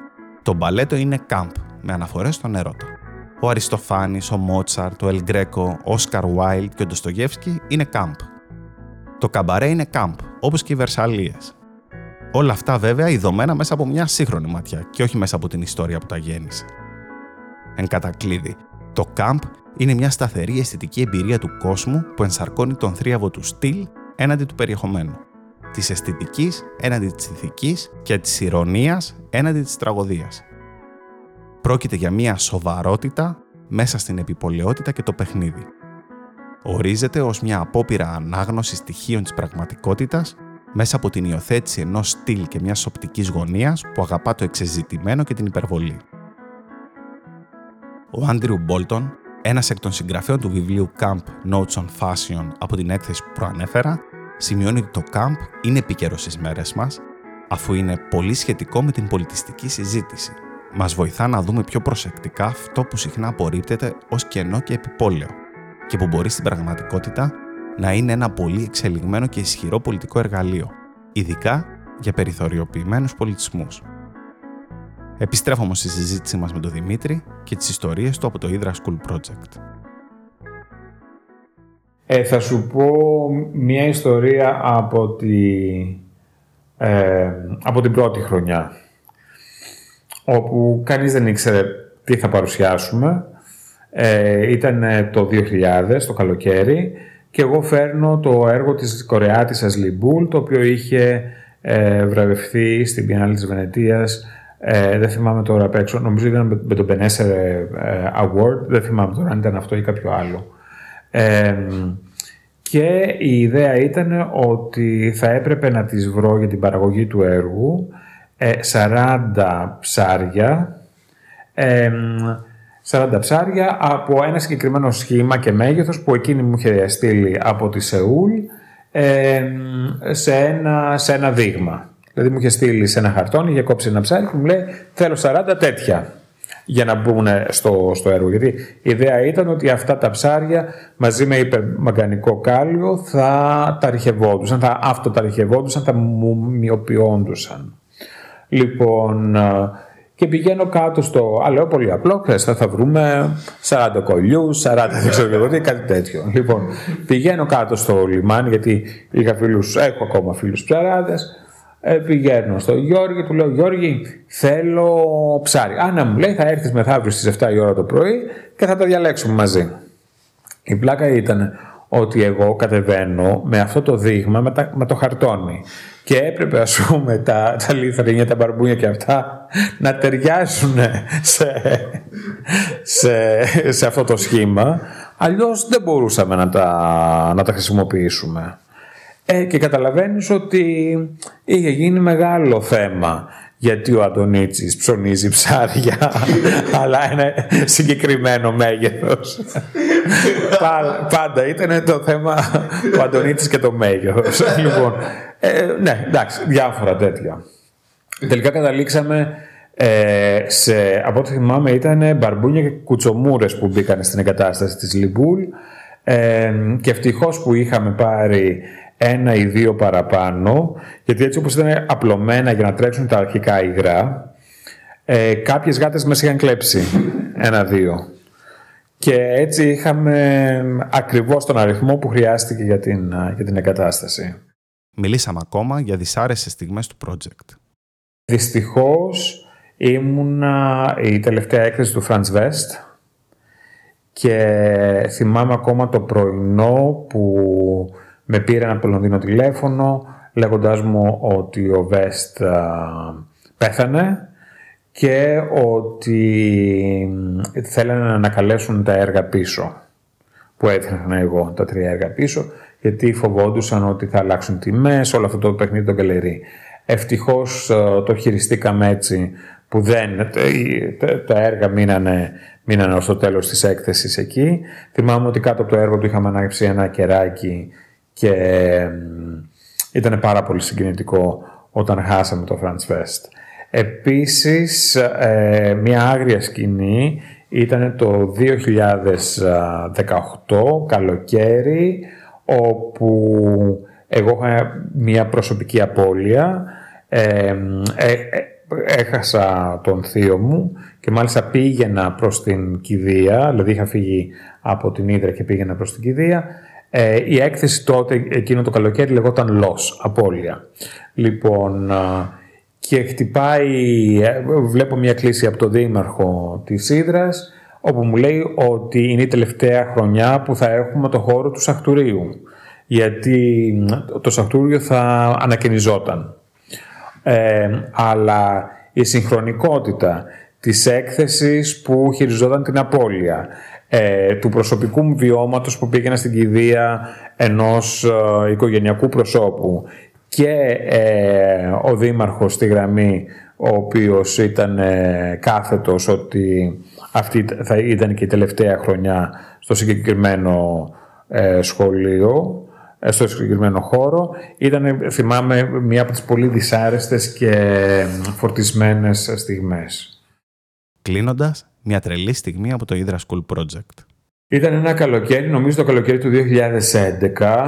Το μπαλέτο είναι κάμπ, με αναφορές στον ερώτα ο Αριστοφάνης, ο Μότσαρτ, ο Ελγκρέκο, ο Όσκαρ Βάιλτ και ο Ντοστογεύσκη είναι κάμπ. Το καμπαρέ είναι κάμπ, όπως και οι Βερσαλίες. Όλα αυτά βέβαια ειδωμένα μέσα από μια σύγχρονη ματιά και όχι μέσα από την ιστορία που τα γέννησε. Εν κατακλείδη, το κάμπ είναι μια σταθερή αισθητική εμπειρία του κόσμου που ενσαρκώνει τον θρίαβο του στυλ έναντι του περιεχομένου. Της αισθητικής έναντι της ηθικής και της ηρωνίας έναντι της τραγωδίας. Πρόκειται για μια σοβαρότητα μέσα στην επιπολαιότητα και το παιχνίδι. Ορίζεται ως μια απόπειρα ανάγνωσης στοιχείων της πραγματικότητας μέσα από την υιοθέτηση ενός στυλ και μιας οπτικής γωνίας που αγαπά το εξεζητημένο και την υπερβολή. Ο Άντριου Μπόλτον, ένας εκ των συγγραφέων του βιβλίου Camp Notes on Fashion από την έκθεση που προανέφερα, σημειώνει ότι το Camp είναι επίκαιρος στις μέρες μας, αφού είναι πολύ σχετικό με την πολιτιστική συζήτηση μας βοηθά να δούμε πιο προσεκτικά αυτό που συχνά απορρίπτεται ως κενό και επιπόλαιο και που μπορεί στην πραγματικότητα να είναι ένα πολύ εξελιγμένο και ισχυρό πολιτικό εργαλείο, ειδικά για περιθωριοποιημένους πολιτισμούς. Επιστρέφουμε στη συζήτησή μας με τον Δημήτρη και τις ιστορίες του από το Hydra School Project. Ε, θα σου πω μια ιστορία από, τη, ε, από την πρώτη χρονιά όπου κανείς δεν ήξερε τι θα παρουσιάσουμε. Ε, ήταν το 2000, το καλοκαίρι, και εγώ φέρνω το έργο της Κορεάτισσας Λιμπούλ, το οποίο είχε ε, βραβευθεί στην Biennale της Βενετίας, ε, δεν θυμάμαι τώρα απ' έξω, νομίζω ήταν με το Benesser ε, Award, δεν θυμάμαι τώρα αν ήταν αυτό ή κάποιο άλλο. Ε, και η ιδέα ήταν ότι θα έπρεπε να τις βρω για την παραγωγή του έργου 40 ε, ψάρια, 40 ψάρια από ένα συγκεκριμένο σχήμα και μέγεθος που εκείνη μου είχε στείλει από τη Σεούλ σε, ένα, σε ένα δείγμα. Δηλαδή μου είχε στείλει σε ένα χαρτόνι, είχε κόψει ένα ψάρι και μου λέει θέλω 40 τέτοια για να μπουν στο, στο έργο. Γιατί η ιδέα ήταν ότι αυτά τα ψάρια μαζί με υπερμαγκανικό κάλιο θα τα αρχευόντουσαν, θα αυτοταρχευόντουσαν, θα μοιοποιόντουσαν. Λοιπόν, και πηγαίνω κάτω στο. Α, λέω πολύ απλό, χθε θα βρούμε 40 κολλιούς, 40 δεν ξέρω τι, κάτι τέτοιο. Λοιπόν, πηγαίνω κάτω στο λιμάνι, γιατί είχα φίλους, έχω ακόμα φίλους ψαράδες. Ε, πηγαίνω στο Γιώργη, του λέω Γιώργη, θέλω ψάρι. Αν να μου λέει, θα έρθεις μεθαύριο στις 7 η ώρα το πρωί και θα τα διαλέξουμε μαζί. Η πλάκα ήταν ότι εγώ κατεβαίνω με αυτό το δείγμα με, με το χαρτόνι και έπρεπε ας πούμε τα, τα λίθρινια, τα μπαρμπούνια και αυτά να ταιριάζουν σε, σε, σε αυτό το σχήμα αλλιώς δεν μπορούσαμε να τα, να τα χρησιμοποιήσουμε. Ε, και καταλαβαίνεις ότι είχε γίνει μεγάλο θέμα γιατί ο Αντωνίτσης ψωνίζει ψάρια αλλά είναι συγκεκριμένο μέγεθος. Πάντα ήταν το θέμα ο Αντωνίτσης και το μέγεθος. λοιπόν, ε, ναι, εντάξει, διάφορα τέτοια. Τελικά καταλήξαμε ε, σε, από ό,τι θυμάμαι ήταν μπαρμπούνια και κουτσομούρες που μπήκαν στην εγκατάσταση της Λιμπούλ ε, και ευτυχώς που είχαμε πάρει ένα ή δύο παραπάνω, γιατί έτσι όπως ήταν απλωμένα για να τρέξουν τα αρχικά υγρά, ε, κάποιες γάτες μας είχαν κλέψει ένα-δύο. Και έτσι είχαμε ακριβώς τον αριθμό που χρειάστηκε για την, για την εγκατάσταση. Μιλήσαμε ακόμα για δυσάρεσες στιγμές του project. Δυστυχώς ήμουνα η τελευταία έκθεση του Franz West και θυμάμαι ακόμα το πρωινό που με πήρε από το Λονδίνο τηλέφωνο λέγοντάς μου ότι ο Βέστ πέθανε και ότι θέλανε να ανακαλέσουν τα έργα πίσω που έθιχνα εγώ τα τρία έργα πίσω γιατί φοβόντουσαν ότι θα αλλάξουν τιμές όλο αυτό το παιχνίδι των καλερί. Ευτυχώς το χειριστήκαμε έτσι που δεν, τα έργα μείνανε, μείνανε ως το τέλος της έκθεσης εκεί. Θυμάμαι ότι κάτω από το έργο του είχαμε ανάψει ένα κεράκι και ήταν πάρα πολύ συγκινητικό όταν χάσαμε το Franz West. Επίσης, ε, μια άγρια σκηνή ήταν το 2018, καλοκαίρι, όπου εγώ είχα μια προσωπική απώλεια. Ε, ε, έχασα τον θείο μου και μάλιστα πήγαινα προς την κηδεία, δηλαδή είχα φύγει από την Ήδρα και πήγαινα προς την κηδεία ε, η έκθεση τότε, εκείνο το καλοκαίρι, λεγόταν «Loss», απώλεια. Λοιπόν, και χτυπάει, ε, βλέπω μια κλίση από τον δήμαρχο της Ήδρας, όπου μου λέει ότι είναι η τελευταία χρονιά που θα έχουμε το χώρο του Σαχτουρίου. Γιατί το Σαχτούριο θα ανακαινιζόταν. Ε, αλλά η συγχρονικότητα της έκθεσης που χειριζόταν την απώλεια, ε, του προσωπικού μου βιώματος που πήγαινα στην κηδεία ενός ε, οικογενειακού προσώπου και ε, ο δήμαρχος στη γραμμή ο οποίος ήταν ε, κάθετος ότι αυτή θα ήταν και η τελευταία χρονιά στο συγκεκριμένο σχολείο στο συγκεκριμένο χώρο. Ήταν, θυμάμαι, μία από τις πολύ δυσάρεστες και φορτισμένες στιγμές. Κλείνοντας, μια τρελή στιγμή από το Hydra School Project. Ήταν ένα καλοκαίρι, νομίζω το καλοκαίρι του 2011,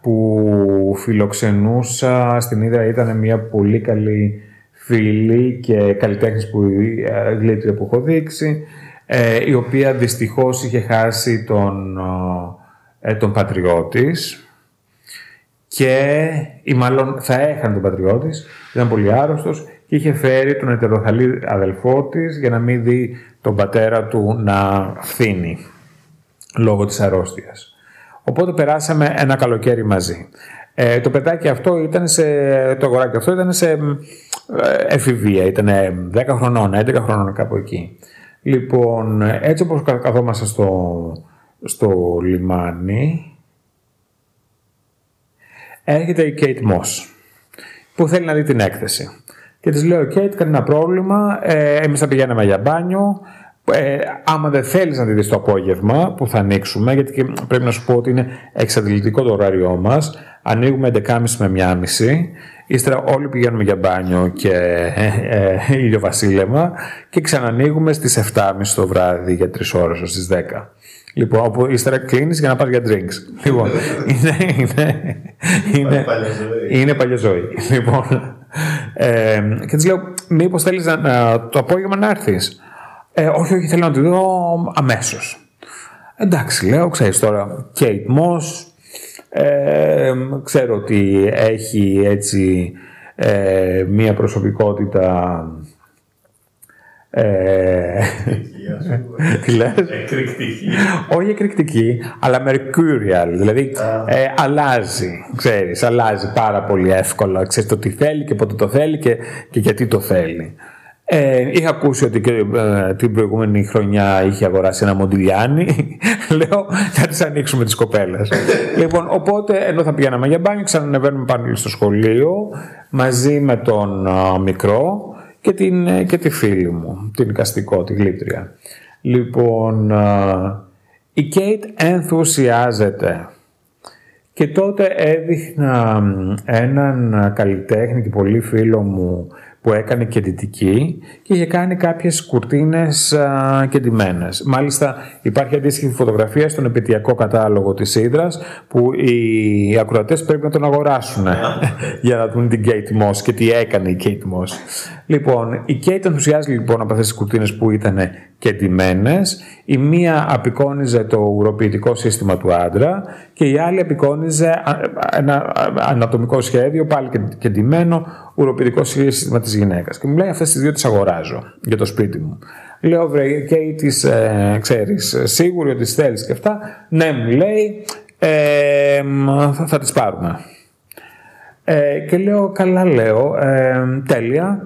που φιλοξενούσα στην Ήδρα. Ήταν μια πολύ καλή φίλη και καλλιτέχνης που, ε, γλήτρια που έχω δείξει, ε, η οποία δυστυχώς είχε χάσει τον, ε, τον πατριώτης και ή μάλλον θα έχανε τον πατριώτης, ήταν πολύ άρρωστος και είχε φέρει τον ετεροθαλή αδελφό της για να μην δει τον πατέρα του να φθήνει λόγω της αρρώστιας. Οπότε περάσαμε ένα καλοκαίρι μαζί. Ε, το παιδάκι αυτό ήταν σε, το αγοράκι αυτό ήταν σε ε, εφηβεία, ήταν 10 χρονών, 11 χρονών κάπου εκεί. Λοιπόν, έτσι όπως καθόμαστε στο, στο λιμάνι, έρχεται η Kate Moss, που θέλει να δει την έκθεση. Και της λέω: Κέιτ, κανένα πρόβλημα. Ε, Εμείς θα πηγαίναμε για μπάνιο. Ε, άμα δεν θέλεις να τη δεις το απόγευμα που θα ανοίξουμε, γιατί και πρέπει να σου πω ότι είναι εξαντλητικό το ωράριό μας. Ανοίγουμε 11.30 με 1.30. Ύστερα όλοι πηγαίνουμε για μπάνιο και ε, ε, ηλιοβασίλεμα και ξανανοίγουμε στις 7.30 το βράδυ για 3 ώρες στις 10. Λοιπόν, όπου ύστερα κλείνεις για να πας για drinks. Λοιπόν, είναι, είναι, είναι, είναι παλιά ζωή. Λοιπόν, ε, και της λέω, μήπως θέλεις το απόγευμα να έρθεις; Ε, όχι, όχι, θέλω να τη δω αμέσως. Εντάξει, λέω, ξέρεις τώρα, Kate Moss, ε, ξέρω ότι έχει έτσι ε, μία προσωπικότητα ε, τι λες; Εκρηκτική. Όχι εκρηκτική, αλλά mercurial. Δηλαδή ε, αλλάζει, ξέρεις, αλλάζει πάρα πολύ εύκολα. Ξέρεις το τι θέλει και πότε το θέλει και, και γιατί το θέλει. Ε, είχα ακούσει ότι και, ε, την προηγούμενη χρονιά είχε αγοράσει ένα μοντιλιάνι. Λέω, θα τις ανοίξουμε τις κοπέλες. λοιπόν, οπότε, ενώ θα πηγαίναμε για μπάνιο, ξανανεβαίνουμε πάνω στο σχολείο μαζί με τον α, μικρό και, την, ε, και τη φίλη μου, την καστικό, τη γλύπτρια. Λοιπόν, α, η Κέιτ ενθουσιάζεται. Και τότε έδειχνα μ, έναν καλλιτέχνη και πολύ φίλο μου που έκανε κεντητική και είχε κάνει κάποιες κουρτίνες α, κεντυμένες. Μάλιστα υπάρχει αντίστοιχη φωτογραφία στον επαιτειακό κατάλογο της Ήδρας που οι ακροατές πρέπει να τον αγοράσουν για να δουν την Kate Moss και τι έκανε η Kate Moss. Λοιπόν, η Kate ενθουσιάζει λοιπόν από αυτές τις κουρτίνες που ήταν κεντυμένες. Η μία απεικόνιζε το ουροποιητικό σύστημα του άντρα και η άλλη απεικόνιζε α, ένα α, ανατομικό σχέδιο, πάλι και- κεντυμένο, ουροποιητικό σύστημα της γυναίκας. Και μου λέει αυτές τις δύο τις αγοράζω για το σπίτι μου. Λέω βρε και τις ε, ξέρεις ε, σίγουρη ότι τις θέλεις και αυτά. Ναι μου λέει ε, μ, θα, θα τις πάρουμε. Ε, και λέω, καλά λέω, ε, τέλεια.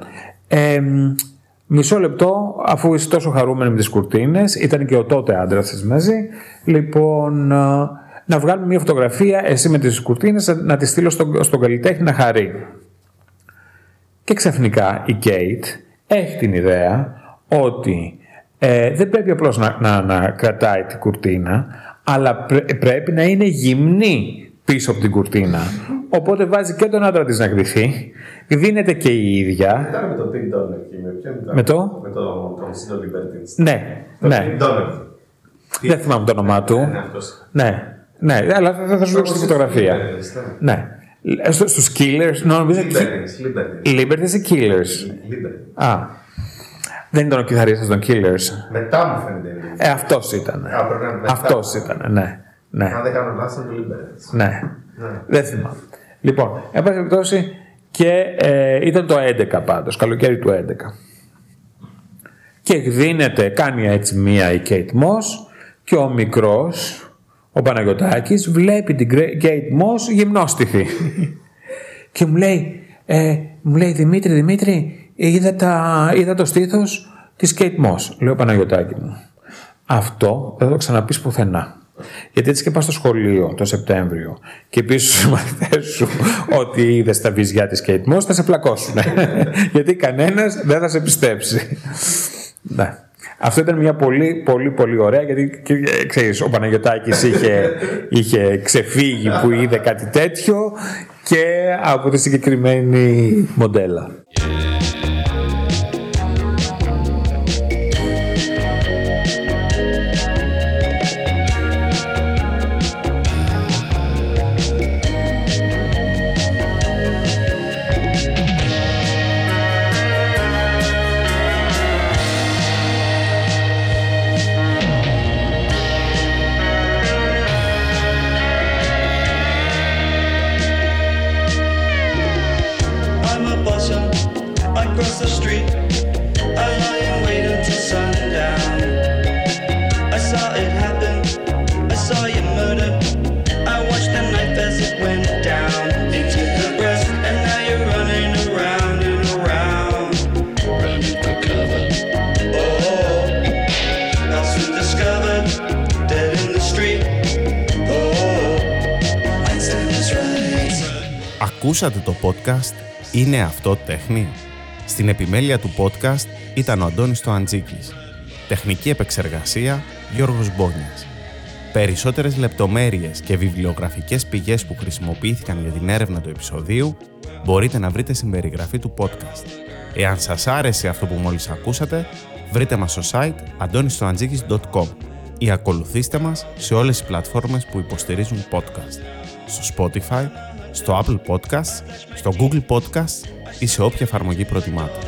Ε, μισό λεπτό, αφού είσαι τόσο χαρούμενη με τις κουρτίνες, ήταν και ο τότε άντρας της μαζί, λοιπόν, ε, να βγάλουμε μια φωτογραφία, εσύ με τις κουρτίνες, να τη στείλω στον, στον καλλιτέχνη να χαρεί. Και ξαφνικά η Κέιτ έχει την ιδέα ότι ε, δεν πρέπει απλώς να, να, να κρατάει την κουρτίνα, αλλά πρέ- πρέπει να είναι γυμνή πίσω από την κουρτίνα. Οπότε βάζει και τον άντρα της να κρυφεί, δίνεται και η ίδια. Ήταν με το Pink Donner εκεί, με ποιον ήταν; Με το; Με το τον Σύντο Libertines. Ναι, Το ναι. Pink Donner. Δεν θυμάμαι το όνομά του. Ναι, αυτός. Ναι, ναι, αλλά θα, θα σου δείξω τη φωτογραφία. Libertines, ναι. Ναι. Ε, Στο, στους Killers, νομίζω... Libertines, Libertines. Libertines ή Killers; Libertines. Α, δεν ήταν ο κιθαρίστας των Killers. Μετά μου φαίνεται είναι. Ε, αυτός ήταν. Α, πρέπει να είναι μετά. Αυτός ήταν, ναι. Ναι. Αν δεν κάνω λάθος είναι το Libertines. Ναι. Ναι. Δεν θυμάμαι. Λοιπόν, εν πάση περιπτώσει και ε, ήταν το 11 πάντως, καλοκαίρι του 11. Και εκδίνεται, κάνει έτσι μία η Kate Moss και ο μικρός, ο Παναγιωτάκης, βλέπει την Gra- Kate Moss γυμνόστιθη. και μου λέει, ε, μου λέει Δημήτρη, Δημήτρη, είδα, τα, είδα το στήθος της Kate Moss. Λέω Παναγιωτάκη μου. Αυτό δεν θα το ξαναπείς πουθενά. Γιατί έτσι και πας στο σχολείο το Σεπτέμβριο και πεις στους μαθητές σου ότι είδες τα βυζιά της Kate Moss θα σε πλακώσουν. Γιατί κανένας δεν θα σε πιστέψει. ναι. Αυτό ήταν μια πολύ πολύ πολύ ωραία γιατί και, ε, ξέρεις ο Παναγιωτάκης είχε, είχε ξεφύγει που είδε κάτι τέτοιο και από τη συγκεκριμένη μοντέλα. I'm Ακούσατε το podcast «Είναι αυτό τέχνη» Στην επιμέλεια του podcast ήταν ο Αντώνης Τοαντζίκης. Τεχνική επεξεργασία Γιώργος Μπόνιας. Περισσότερες λεπτομέρειες και βιβλιογραφικές πηγές που χρησιμοποιήθηκαν για την έρευνα του επεισοδίου μπορείτε να βρείτε στην περιγραφή του podcast. Εάν σας άρεσε αυτό που μόλις ακούσατε, βρείτε μας στο site antonistoantζίκης.com ή ακολουθήστε μας σε όλες τις πλατφόρμες που υποστηρίζουν podcast. Στο Spotify, στο Apple Podcasts, στο Google Podcasts ή σε όποια εφαρμογή προτιμάτε.